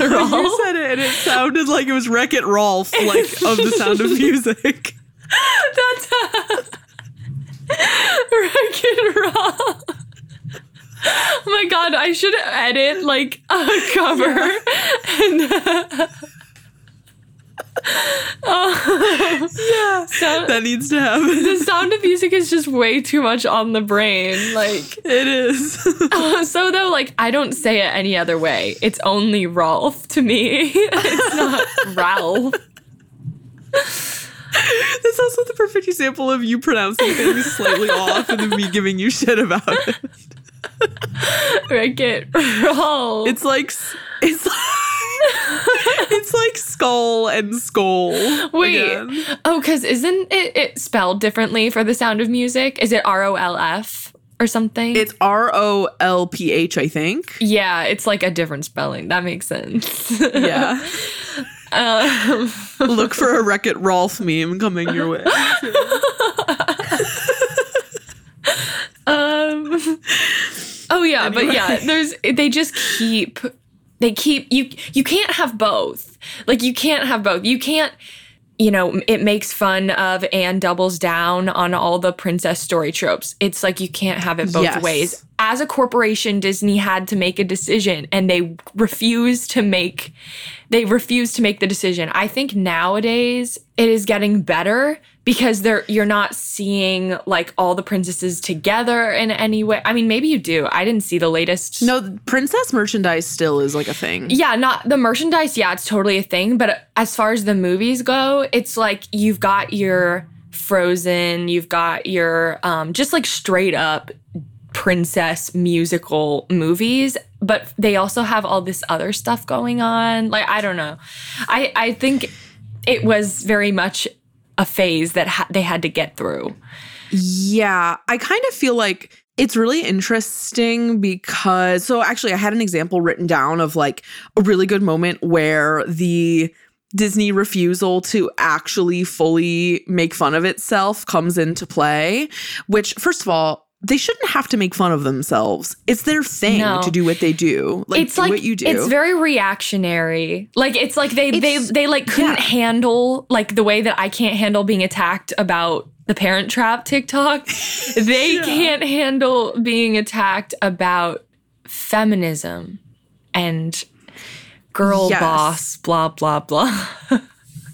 Ralph You said it and it sounded like it was Wreck It Rolf, like of the sound of music. [LAUGHS] That's [LAUGHS] Wreck It Ralph. Oh [LAUGHS] my god, I should edit like a cover and [LAUGHS] yeah, So that needs to happen. the sound of music is just way too much on the brain. Like [LAUGHS] It is. so though, like I don't say it any other way. It's only Rolf to me. it's not Ralph. That's also the perfect example of you pronouncing things slightly off and then me giving you shit about it. [LAUGHS] Ricket Rolf. It's like it's [LAUGHS] it's like skull and skull. Wait. again. Oh, because isn't it, it spelled differently for the sound of music? Is it R O L F or something? It's R O L P H, I think. yeah, it's like a different spelling. That makes sense. [LAUGHS] Yeah. um, Look for a Wreck It Rolf meme coming your way. Um. [LAUGHS] Oh yeah, but yeah, there's they just keep they keep you you can't have both. Like you can't have both. You can't you know, it makes fun of and doubles down on all the princess story tropes. It's like you can't have it both Yes. ways. As a corporation, Disney had to make a decision and they refused to make they refused to make the decision. I think nowadays it is getting better because they're you're not seeing like all the princesses together in any way. I mean, maybe you do. I didn't see the latest No, princess merchandise still is like a thing. yeah, not the merchandise. Yeah, it's totally a thing. But as far as the movies go, it's like you've got your Frozen, you've got your um, just like straight up princess musical movies, but they also have all this other stuff going on. Like I don't know, I I think it was very much a phase that ha- they had to get through. Yeah, I kind of feel like it's really interesting because so actually I had an example written down of like a really good moment where the Disney refusal to actually fully make fun of itself comes into play, which first of all, they shouldn't have to make fun of themselves. It's their thing No. to do what they do. Like it's do like what you do. it's very reactionary. Like it's like they It's- they they like couldn't yeah. handle like the way that I can't handle being attacked about the Parent Trap TikTok. [LAUGHS] they Yeah. can't handle being attacked about feminism and girl Yes. boss blah blah blah. [LAUGHS]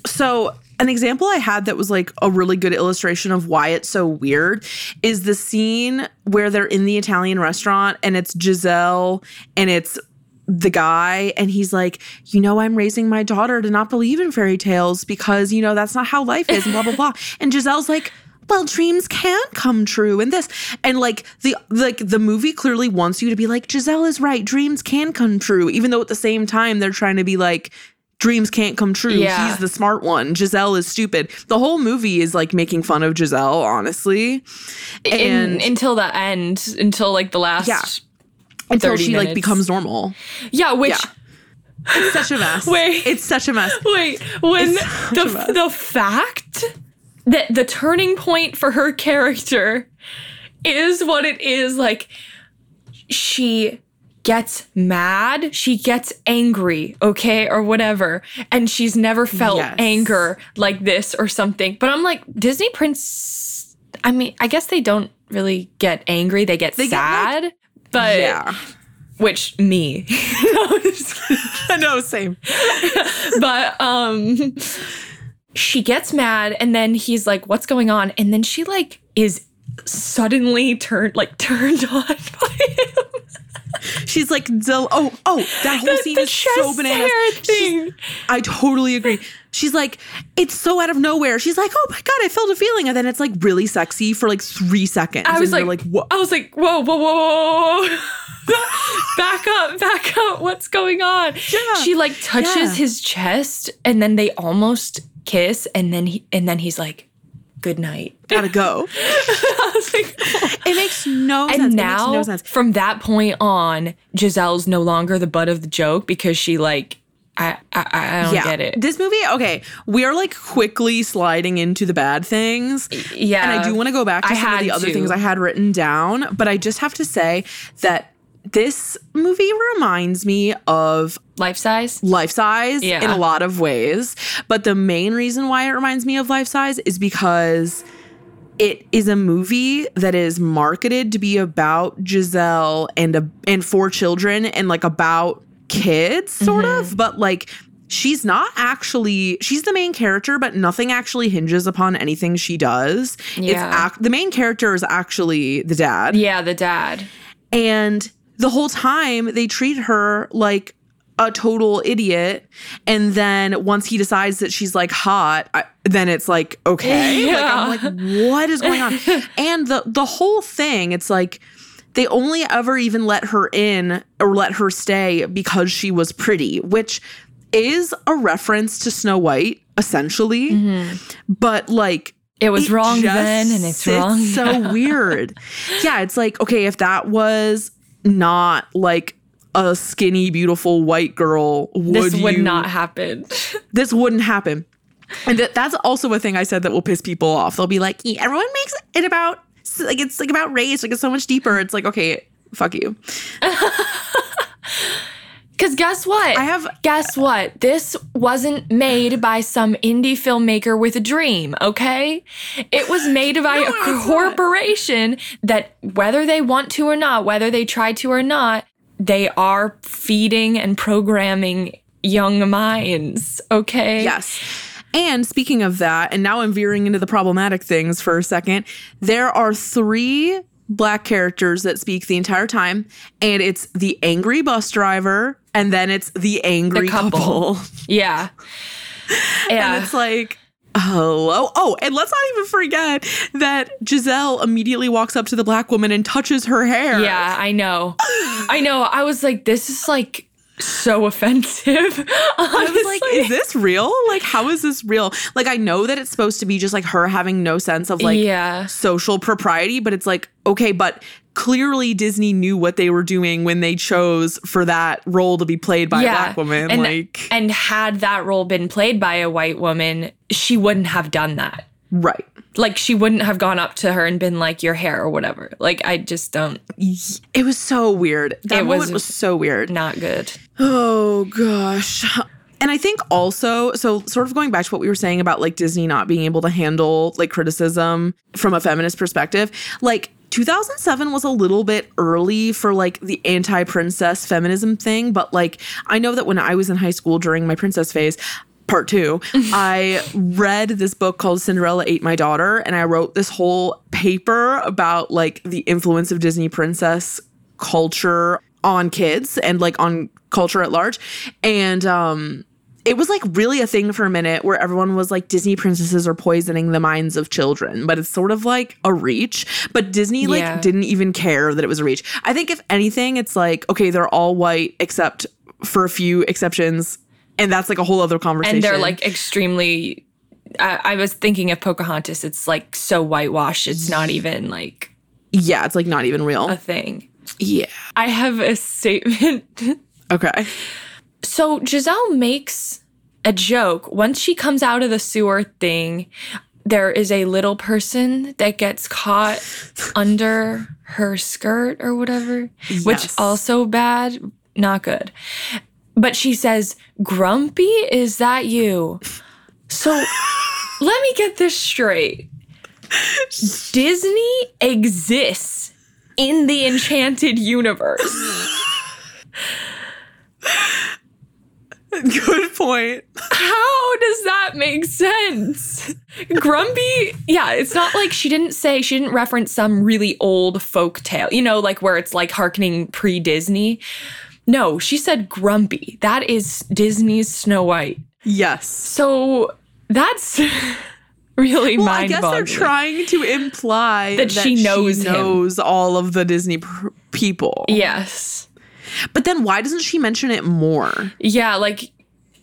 So, an example I had that was like a really good illustration of why it's so weird is the scene where they're in the Italian restaurant and it's Giselle and it's the guy and he's like, "You know, I'm raising my daughter to not believe in fairy tales because, you know, that's not how life is and blah blah blah." [LAUGHS] And Giselle's like, well, dreams can come true and this and like the like the movie clearly wants you to be like Giselle is right, dreams can come true, even though at the same time they're trying to be like dreams can't come true. Yeah. He's the smart one. Giselle is stupid. The whole movie is like making fun of Giselle, honestly. In, And until the end, until like the last Yeah. until 30 she like becomes normal. Yeah, which Yeah. It's such a mess. [LAUGHS] Wait. It's such a mess. Wait, when It's such a the the fact that the turning point for her character is what it is like she gets mad, she gets angry, okay, or whatever, and she's never felt Yes. anger like this or something. But I'm like Disney Prince I mean, I guess they don't really get angry, they get They get, like- sad. but yeah. which me. [LAUGHS] No, I'm just kidding I know, same. [LAUGHS] but um she gets mad and then he's like what's going on and then she like is suddenly turned like [LAUGHS] turned on by him She's like, oh, oh, that whole The- scene the is so bananas. thing. I totally agree. She's like, it's so out of nowhere. She's like, oh my god, I felt a feeling, and then it's like really sexy for like three seconds. i was and like, like, what? i was like whoa whoa whoa, whoa, whoa. [LAUGHS] back up back up what's going on Yeah. she like touches Yeah. his chest and then they almost kiss and then he and then he's like good night [LAUGHS] Gotta go. [LAUGHS] I was like, It makes no sense. and it now makes no sense. from that point on giselle's no longer the butt of the joke because she like i i, I don't get it This movie, okay, we are like quickly sliding into the bad things. yeah And I do want to go back to I some of the other to. things I had written down, but I just have to say that this movie reminds me of life size life size Yeah. in a lot of ways. But the main reason why it reminds me of life size is because it is a movie that is marketed to be about Giselle and a, and for children and like about kids sort Mm-hmm. of but like she's not actually she's the main character but nothing actually hinges upon anything she does it's Yeah. ac- the main character is actually the dad Yeah, the dad. and the whole time they treat her like a total idiot. And then once he decides that she's like hot I, then it's like okay. Like i'm like what is going on? [LAUGHS] And the the whole thing it's like they only ever even let her in or let her stay because she was pretty which is a reference to snow white essentially. Mm-hmm. But like It was wrong just then and it's wrong so weird. [LAUGHS] Yeah it's like okay if that was not like a skinny beautiful white girl would this would you- not happen. [LAUGHS] this wouldn't happen. And that, that's also a thing i said that will piss people off. They'll be like "Yeah, everyone makes it about like it's like about race like it's so much deeper. It's like okay fuck you [LAUGHS] Because guess what? I have- Guess what? This wasn't made by some indie filmmaker with a dream, okay? It was made [LAUGHS] by a corporation that, whether they want to or not, whether they try to or not, they are feeding and programming young minds, okay? Yes. And speaking of that, and now I'm veering into the problematic things for a second, there are three black characters that speak the entire time, and it's the angry bus driver, and then it's the angry The couple. couple. Yeah. [LAUGHS] Yeah. And it's like, hello. Oh, and let's not even forget that Giselle immediately walks up to the black woman and touches her hair. Yeah, I know. I know. I was like, this is like so offensive. [LAUGHS] I was like, is this real? Like, how is this real? Like, I know that it's supposed to be just like her having no sense of like Yeah. social propriety, but it's like, okay, but clearly Disney knew what they were doing when they chose for that role to be played by a black woman. And, like, and had that role been played by a white woman, she wouldn't have done that. Right. Like she wouldn't have gone up to her and been like your hair or whatever. Like I just don't It was so weird. That It was- was so weird. not good. Oh gosh. And I think also, so sort of going back to what we were saying about like Disney not being able to handle like criticism from a feminist perspective, like 2007 was a little bit early for like the anti princess feminism thing. But like, I know that when I was in high school during my princess phase, part two, I read this book called Cinderella Ate My Daughter, and I wrote this whole paper about like the influence of Disney princess culture on kids and like on culture at large. And um it was like really a thing for a minute where everyone was like Disney princesses are poisoning the minds of children, but it's sort of like a reach. But Disney like Yeah. didn't even care that it was a reach. I think if anything, it's like okay, they're all white except for a few exceptions, and that's like a whole other conversation. And they're like extremely I, I was thinking of Pocahontas. It's like so whitewashed. It's not even like yeah, it's like not even real. a thing. yeah. I have a statement. [LAUGHS] Okay. So Giselle makes a joke once she comes out of the sewer thing. There is a little person that gets caught [LAUGHS] under her skirt or whatever, yes. which also bad, not good. But she says, "Grumpy, is that you?" So [LAUGHS] let me get this straight. Disney exists in the enchanted universe. [LAUGHS] Good point. How does that make sense? Grumpy, yeah, it's not like she didn't say, she didn't reference some really old folk tale, you know, like where it's like harkening pre Disney. No, she said Grumpy. That is Disney's Snow White. Yes. So that's [LAUGHS] really Well, I guess they're trying to imply That she knows him. knows all of the Disney pr- people. Yes. But then why doesn't she mention it more? Yeah, like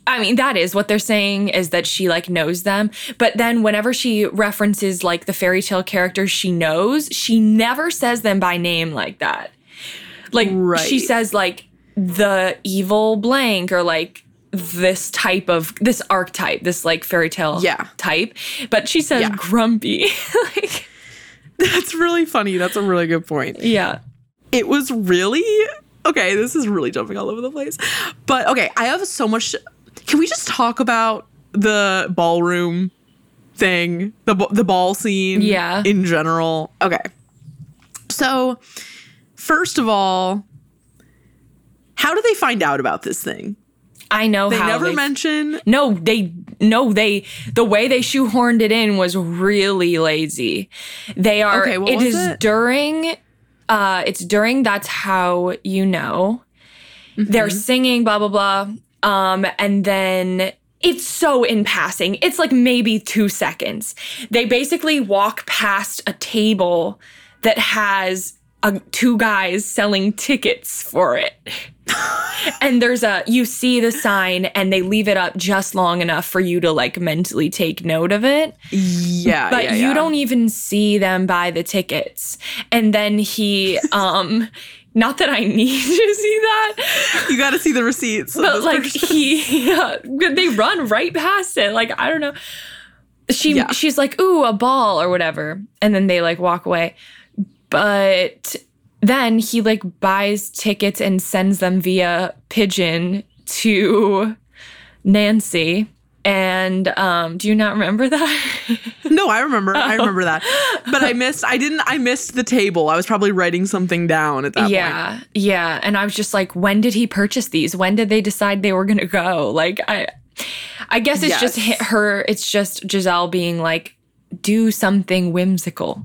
I mean that is what they're saying is that she like knows them. But then whenever she references like the fairy tale characters she knows, she never says them by name like that. Like she says like the evil blank or like this type of this archetype, this like fairy tale Yeah. type. But she says Yeah. grumpy. [LAUGHS] like That's really funny. That's a really good point. yeah. It was really okay. This is really jumping all over the place. But okay, I have so much. Can we just talk about the ballroom thing, the the ball scene? Yeah. In general. Okay. So, first of all, how do they find out about this thing? I know They never they mention. No, they no, they the way they shoehorned it in was really lazy. They are Okay, what it was is it? during uh it's during that's how you know. They're Mm-hmm. singing blah blah blah. Um and then it's so in passing. It's like maybe 2 seconds. They basically walk past a table that has uh, two guys selling tickets for it. [LAUGHS] And there's a you see the sign and they leave it up just long enough for you to like mentally take note of it. Yeah, but yeah, you yeah. don't even see them buy the tickets. And then he [LAUGHS] um not that i need [LAUGHS] to see that. You got to see the receipts. but like person. he yeah, they run right past it. Like i don't know. She she's like ooh a ball or whatever. And then they like walk away but then he like buys tickets and sends them via pigeon to nancy and um do you not remember that [LAUGHS] No, I remember. Oh. I remember that. But I missed. I didn't. I missed the table. I was probably writing something down at that point. yeah yeah and i was just like when did he purchase these when did they decide they were gonna go like i i guess it's just Yes. hi- her it's just giselle being like do something whimsical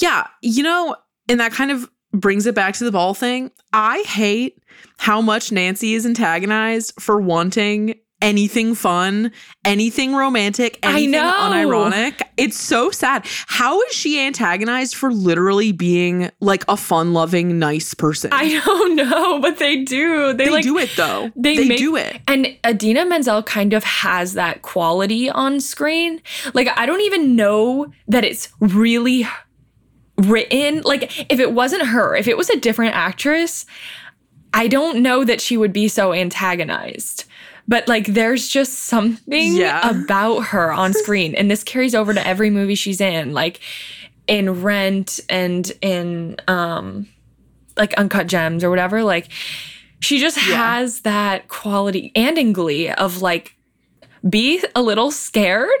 Yeah, you know, and that kind of brings it back to the ball thing. I hate how much Nancy is antagonized for wanting anything fun, anything romantic, I anything know. unironic. It's so sad. How is she antagonized for literally being like a fun-loving, nice person? i don't know but they do they, they like do it though. they, They, make- do it. and Idina Menzel kind of has that quality on screen like i don't even know that it's really written like if it wasn't her if it was a different actress i don't know that she would be so antagonized but like there's just something Yeah. [LAUGHS] about her on screen and this carries over to every movie she's in like in rent and in um like uncut gems or whatever like she just has that quality and in glee of like be a little scared? [LAUGHS]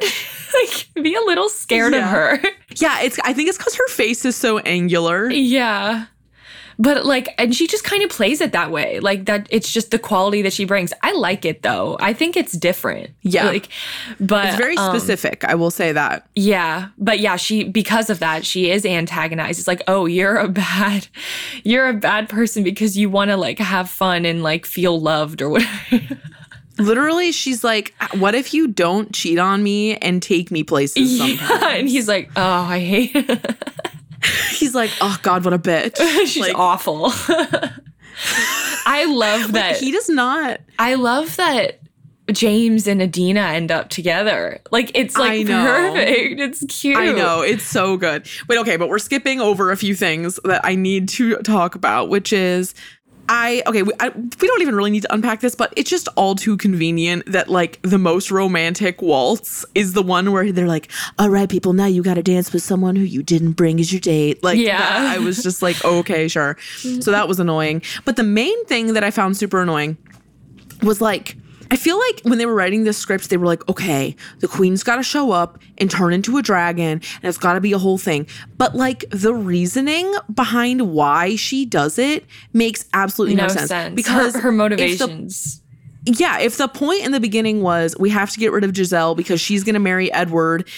Like be a little scared of her. Yeah, it's I think it's because her face is so angular. yeah. But like and she just kind of plays it that way. Like that it's just the quality that she brings. I like it though. I think it's different. Yeah. like but It's very um, specific, I will say that. yeah. But yeah she because of that she is antagonized. It's like oh you're a bad [LAUGHS] you're a bad person because you want to like have fun and like feel loved or whatever [LAUGHS] Literally, she's like, "What if you don't cheat on me and take me places sometimes?" yeah and he's like oh i hate He's like, "Oh God, what a bitch!" [LAUGHS] she's like, awful [LAUGHS] i love that he does not. I love that James and Idina end up together. Like it's like perfect. It's cute. I know it's so good. Wait, okay, but we're skipping over a few things that I need to talk about, which is. I okay, we, I, we don't even really need to unpack this, but it's just all too convenient that like the most romantic waltz is the one where they're like, "All right, people, now you got to dance with someone who you didn't bring as your date." Like, Yeah. that, I was just like, "Okay, sure." So that was annoying. But the main thing that I found super annoying was like I feel like when they were writing this script, they were like, okay, the queen's got to show up and turn into a dragon, and it's got to be a whole thing. But like the reasoning behind why she does it makes absolutely no, no sense. sense. because her, her if the- motivations. yeah, if the point in the beginning was we have to get rid of Giselle because she's going to marry Edward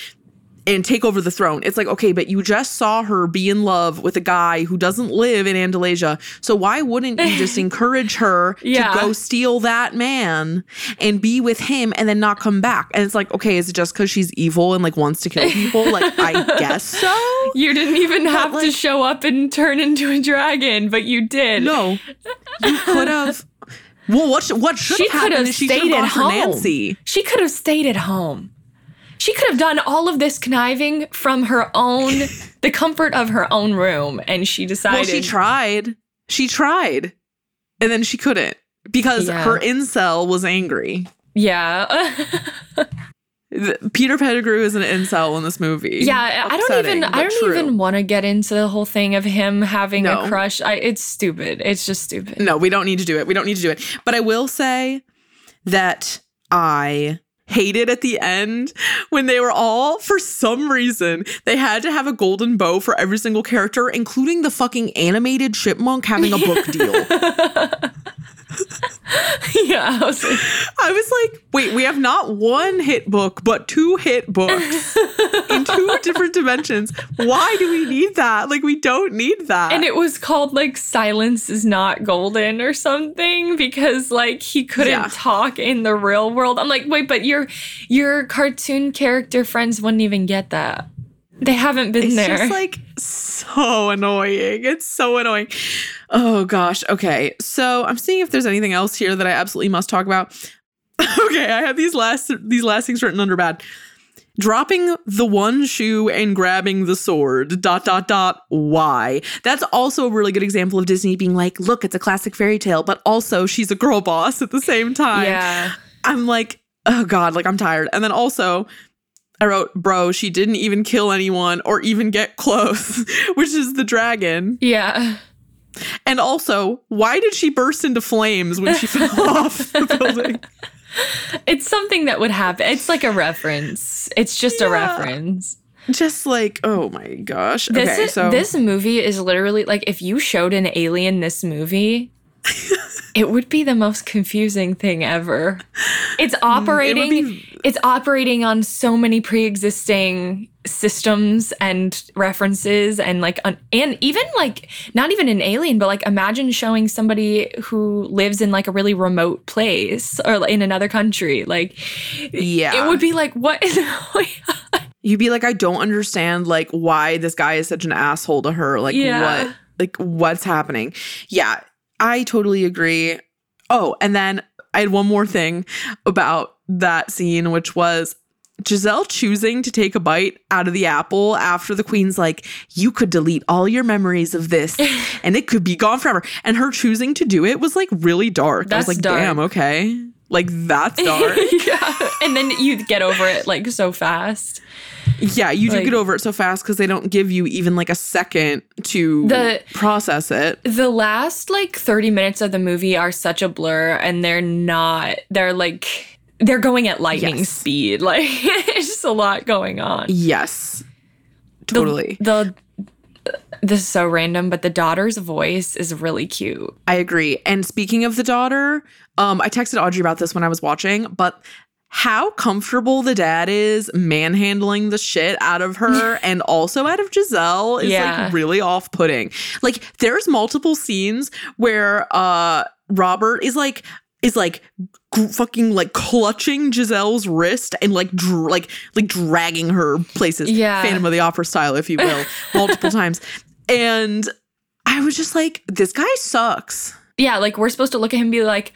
and take over the throne, it's like, okay, but you just saw her be in love with a guy who doesn't live in Andalasia. So why wouldn't you just [LAUGHS] encourage her Yeah. to go steal that man and be with him and then not come back? And it's like, okay, is it just because she's evil and like wants to kill [LAUGHS] people? like, I guess so. you didn't even have to show up and turn into a dragon, but you did. No, you could have. [LAUGHS] Well, what sh- what should she have happened have she should stayed at home. Nancy. She could have stayed at home. She could have done all of this conniving from her own, [LAUGHS] the comfort of her own room, and she decided. Well, she tried. She tried. And then she couldn't because Yeah. her incel was angry. Yeah. [LAUGHS] Peter Pettigrew is an incel in this movie. Yeah, I don't even I don't true. even want to get into the whole thing of him having No. a crush. I it's stupid. It's just stupid. No, we don't need to do it. We don't need to do it. But I will say that I hated at the end when they were all, for some reason, they had to have a golden bow for every single character, including the fucking animated chipmunk having a book [LAUGHS] deal. [LAUGHS] yeah, I was like, I was like, wait, we have not one hit book, but two hit books [LAUGHS] in two different dimensions. Why do we need that? Like, we don't need that. and it was called like Silence is Not Golden or something because like he couldn't Yeah. talk in the real world. I'm like, wait, but your your cartoon character friends wouldn't even get that. They haven't been there. it's there. just like so annoying. It's so annoying. Oh gosh. Okay. So I'm seeing if there's anything else here that I absolutely must talk about. [LAUGHS] okay, I have these last these last things written under bad. Dropping the one shoe and grabbing the sword. Dot dot dot. Why? That's also a really good example of Disney being like, look, it's a classic fairy tale, but also she's a girl boss at the same time. yeah. I'm like, oh God, like I'm tired. And then also, I wrote, bro, she didn't even kill anyone or even get close, [LAUGHS] which is the dragon. Yeah. And also, why did she burst into flames when she [LAUGHS] fell off the building? It's something that would happen. It's like a reference. It's just a reference. Just like, oh my gosh. This okay, is, so this movie is literally like if you showed an alien this movie, [LAUGHS] it would be the most confusing thing ever. It's mm, operating be- it's operating on so many pre-existing systems and references and like un- and even like not even an alien but like imagine showing somebody who lives in like a really remote place or in another country like yeah. it would be like what is [LAUGHS] going on? You'd be like, I don't understand like why this guy is such an asshole to her. Like Yeah. what like what's happening? Yeah, I totally agree. Oh, and then I had one more thing about that scene, which was Giselle choosing to take a bite out of the apple after the queen's like, you could delete all your memories of this [LAUGHS] and it could be gone forever. And her choosing to do it was like really dark. I was That's like, dark. damn, okay. Like that's [LAUGHS] dark. yeah and then you get over it like so fast Yeah, you do get over it so fast because they don't give you even like a second to The- process it. The last like 30 minutes of the movie are such a blur and they're not they're like they're going at lightning Yes. speed. [LAUGHS] Like it's just a lot going on. Yes, The- totally. The, this is so random, but the daughter's voice is really cute. I agree. And speaking of the daughter, um, I texted Audrey about this when I was watching, but how comfortable the dad is manhandling the shit out of her [LAUGHS] and also out of Giselle is Yeah. like really off-putting. Like there's multiple scenes where uh Robert is like is like gr- fucking like clutching Giselle's wrist and like dr- like like dragging her places. Yeah. Phantom of the Opera style, if you will, [LAUGHS] multiple times. And I was just like, this guy sucks. Yeah, like we're supposed to look at him and be like,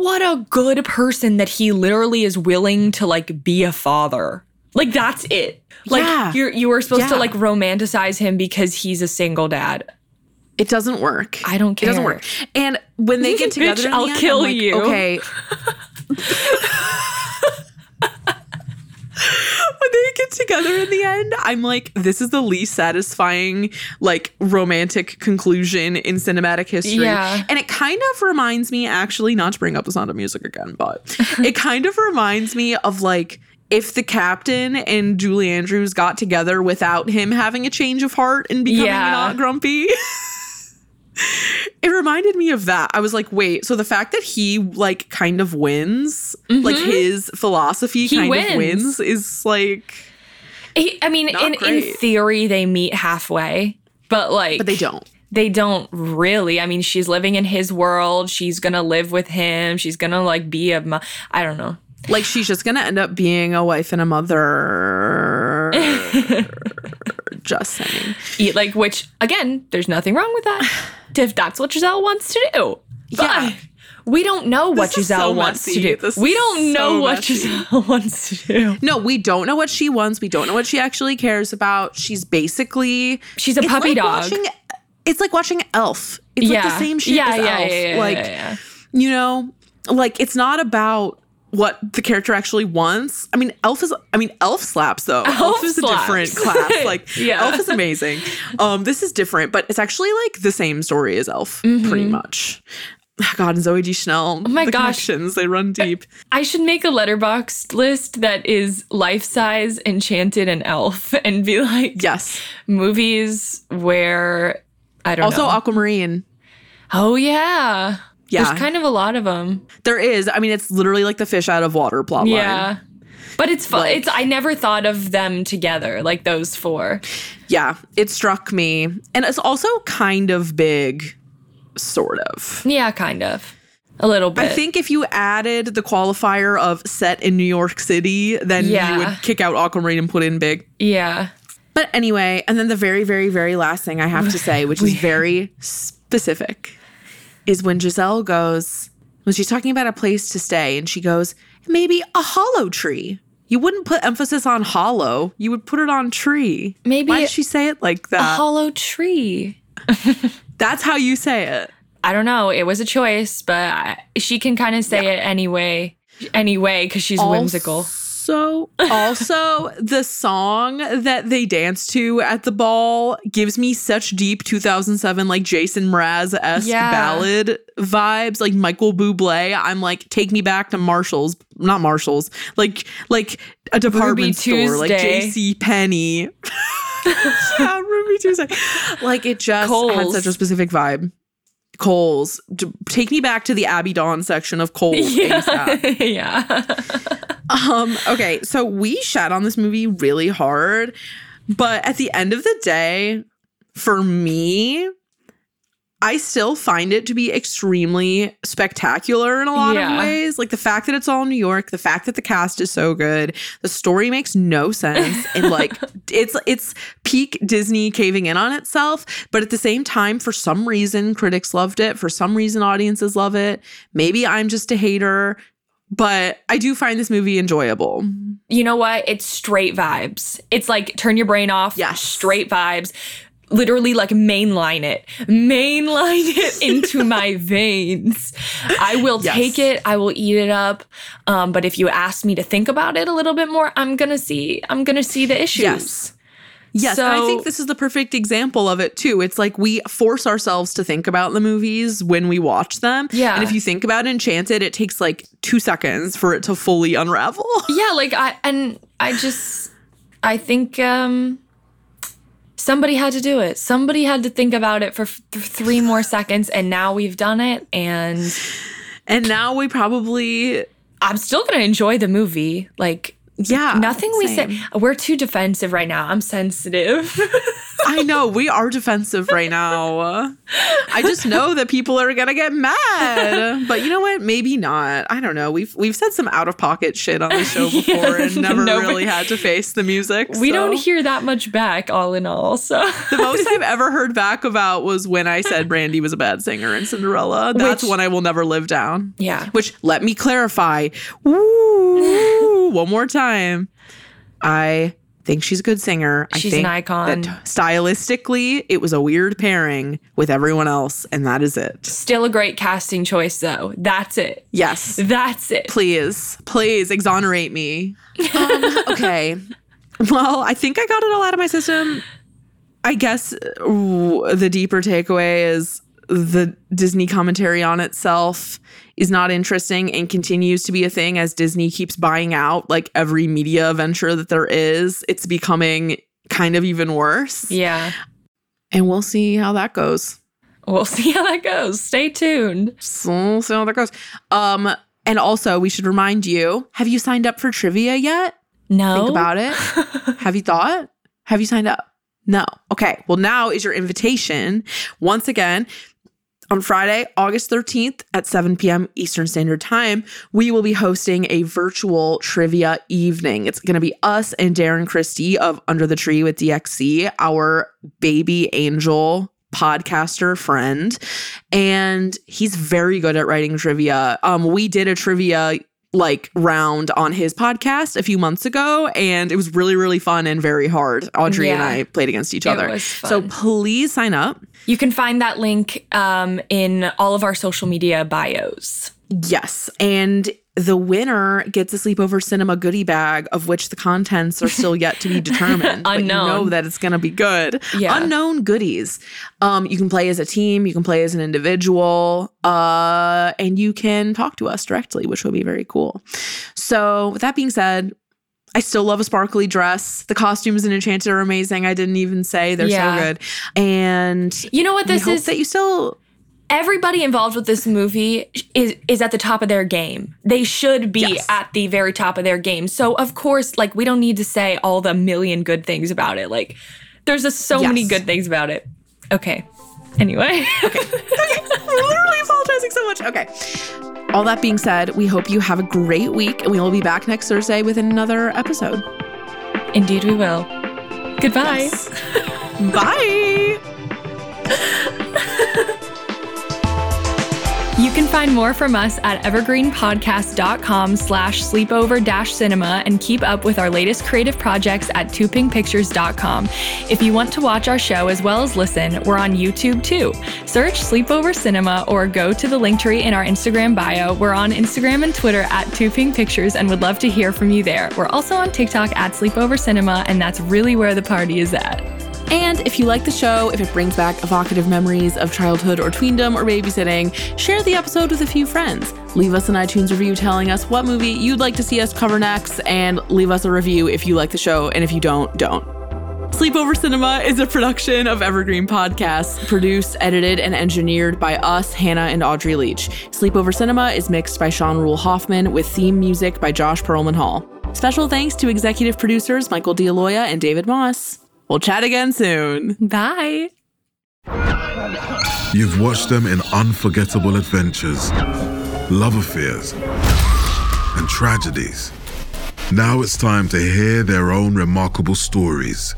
what a good person that he literally is willing to like be a father. Like that's it. Like Yeah. you're you were supposed to like romanticize him because he's a single dad. It doesn't work. I don't care. It doesn't work. And when they get together, Bitch, the I'll end, kill like, you. Okay. [LAUGHS] when they get together in the end, I'm like, this is the least satisfying, like, romantic conclusion in cinematic history. Yeah. And it kind of reminds me, actually, not to bring up the sound of music again, but [LAUGHS] it kind of reminds me of like if the captain and Julie Andrews got together without him having a change of heart and becoming Yeah. not grumpy. [LAUGHS] [LAUGHS] it reminded me of that. I was like, wait, so the fact that he like kind of wins, like his philosophy Mm-hmm. He kind wins. of wins is like I mean, in, in theory, they meet halfway, but like, but they don't. They don't really. I mean, she's living in his world. She's gonna live with him. She's gonna like be a. Mo- I don't know. Like she's just gonna end up being a wife and a mother. [LAUGHS] just saying. Eat like which again, there's nothing wrong with that. [LAUGHS] if that's what Giselle wants to do. But Yeah. we don't know what This Giselle so wants messy. to do. This we don't know so what messy. Giselle [LAUGHS] wants to do. No, we don't know what she wants. We don't know what she actually cares about. She's basically She's a puppy like dog. Watching, it's like watching Elf. It's like the same shit yeah, as yeah, Elf. yeah, yeah, like yeah, yeah. you know, like it's not about what the character actually wants. I mean, Elf is. I mean, Elf slaps though. Elf, Elf is a different class. [LAUGHS] Like, Yeah. Elf is amazing. Um, this is different, but it's actually like the same story as Elf, pretty much. God, and Zooey Deschanel. Oh Mm-hmm. my the gosh. connections they run deep. I should make a Letterboxd list that is life size, enchanted, and elf, [LAUGHS] and be like Yes. movies where I don't know. Also, know. Aquamarine. oh yeah, Yeah. There's kind of a lot of them. There is. I mean, it's literally like the fish out of water plot line. Yeah. But it's fun. Like- it's I never thought of them together, like those four. Yeah, it struck me. And it's also kind of big, sort of. Yeah, kind of. A little bit. I think if you added the qualifier of set in New York City, then Yeah. you would kick out Aquamarine and put in big. Yeah. But anyway, and then the very, very, very last thing I have to say, which is [LAUGHS] very specific, is when Giselle goes, when she's talking about a place to stay, and she goes, maybe a hollow tree. You wouldn't put emphasis on hollow, you would put it on tree. Maybe Why did she say it like that? A hollow tree. [LAUGHS] That's how you say it. I don't know. It was a choice, but I, she can kind of say it anyway. Anyway, because she's whimsical. So, also, the song that they dance to at the ball gives me such deep 2007, like Jason Mraz esque Yeah. ballad vibes, like Michael Bublé. I'm like, take me back to Marshalls, not Marshalls, like like a department store, like J.C. Penney. [LAUGHS] yeah, Ruby Tuesday. Like it just had such a specific vibe. Kohl's, take me back to the Abbey Dawn section of Kohl's. [LAUGHS] Yeah. [LAUGHS] yeah. Um, okay, so we shat on this movie really hard, but at the end of the day, for me, I still find it to be extremely spectacular in a lot Yeah. of ways. Like the fact that it's all New York, the fact that the cast is so good, the story makes no sense, [LAUGHS] and like it's it's peak Disney caving in on itself. But at the same time, for some reason, critics loved it. For some reason, audiences love it. Maybe I'm just a hater, but I do find this movie enjoyable. You know what? It's straight vibes. It's like turn your brain off. Yes. Straight vibes. Literally like mainline it. Mainline [LAUGHS] it into [LAUGHS] my veins. I will Yes. take it. I will eat it up. Um, but if you ask me to think about it a little bit more, I'm gonna see. I'm gonna see the issues. Yes. Yes, and I think this is the perfect example of it too. It's like we force ourselves to think about the movies when we watch them. Yeah. And if you think about Enchanted, it takes like two seconds for it to fully unravel. [LAUGHS] Yeah, like I and I just I think um somebody had to do it. Somebody had to think about it for f- th- 3 more seconds and now we've done it and And now we probably I'm still going to enjoy the movie. Like yeah. nothing we say we're too defensive right now. I'm sensitive. I [LAUGHS] know we are defensive right now. I just know that people are gonna get mad. But you know what? Maybe not. I don't know. We've we've said some out of pocket shit on the show [LAUGHS] before and never No, really had to face the music. we so. don't hear that much back all in all. So The most I've [LAUGHS] ever heard back about was when I said Brandy was a bad singer in Cinderella. That's Which- one I will never live down. Yeah. Which let me clarify. Woo, one more time. I think she's a good singer. I She's think an icon. That stylistically, it was a weird pairing with everyone else, and that is it. Still a great casting choice though. That's it. Yes. That's it. Please, please exonerate me. Um, [LAUGHS] okay. Well, I think I got it all out of my system. I guess uh, the deeper takeaway is the Disney commentary on itself is not interesting and continues to be a thing as Disney keeps buying out like every media venture that there is. It's becoming kind of even worse. Yeah. And we'll see how that goes. We'll [LAUGHS] see how that goes. Stay tuned. So we'll see how that goes. Um, and also we should remind you, have you signed up for trivia yet? No. Think about it. [LAUGHS] Have you thought? Have you signed up? No. Okay. Well, now is your invitation. Once again, on Friday, August 13th at 7 p.m. Eastern Standard Time, we will be hosting a virtual trivia evening. It's going to be us and Darren Christie of Under the Tree with DXC, our baby angel podcaster friend and he's very good at writing trivia um we did a trivia like round on his podcast a few months ago and it was really really fun and very hard. Audrey and i played against each It other. so please sign up. You can find that link um, in all of our social media bios. yes and the winner gets a sleepover cinema goodie bag of which the contents are still yet to be [LAUGHS] determined but you know Unknown. that it's going to be good Yeah. unknown goodies um you can play as a team you can play as an individual uh and you can talk to us directly which will be very cool so with that being said I still love a sparkly dress. The costumes in Enchanted are amazing. I didn't even say they're Yeah. so good. And You know what this is? that you still everybody involved with this movie is is at the top of their game. They should be Yes. at the very top of their game. So of course, like we don't need to say all the million good things about it. Like there's just so many good things about it. Okay. Anyway. [LAUGHS] We're literally apologizing so much. Okay. All that being said, we hope you have a great week and we will be back next Thursday with another episode. Indeed we will. Goodbye. Bye. [LAUGHS] You can find more from us at evergreenpodcast.com slash sleepover dash cinema and keep up with our latest creative projects at toopinkpictures.com. If you want to watch our show as well as listen, we're on YouTube too. Search Sleepover Cinema or go to the Linktree in our Instagram bio. We're on Instagram and Twitter at Too Pink Pictures and would love to hear from you there. We're also on TikTok at Sleepover Cinema, and that's really where the party is at. And if you like the show, if it brings back evocative memories of childhood or tweendom or babysitting, share the episode with a few friends. Leave us an iTunes review telling us what movie you'd like to see us cover next, and leave us a review if you like the show, and if you don't, don't. Sleepover Cinema is a production of Evergreen Podcasts, produced, edited, and engineered by us, Hannah and Audrey Leach. Sleepover Cinema is mixed by Sean Rule Hoffman with theme music by Josh Perlman Hall. Special thanks to executive producers Michael D'Aloia and David Moss. We'll chat again soon. Bye. You've watched them in unforgettable adventures, love affairs, and tragedies. Now it's time to hear their own remarkable stories.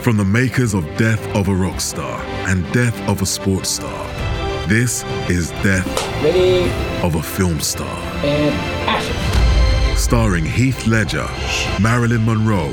From the makers of Death of a Rock Star and Death of a Sports Star, this is Death of a Film Star. Starring Heath Ledger, Marilyn Monroe,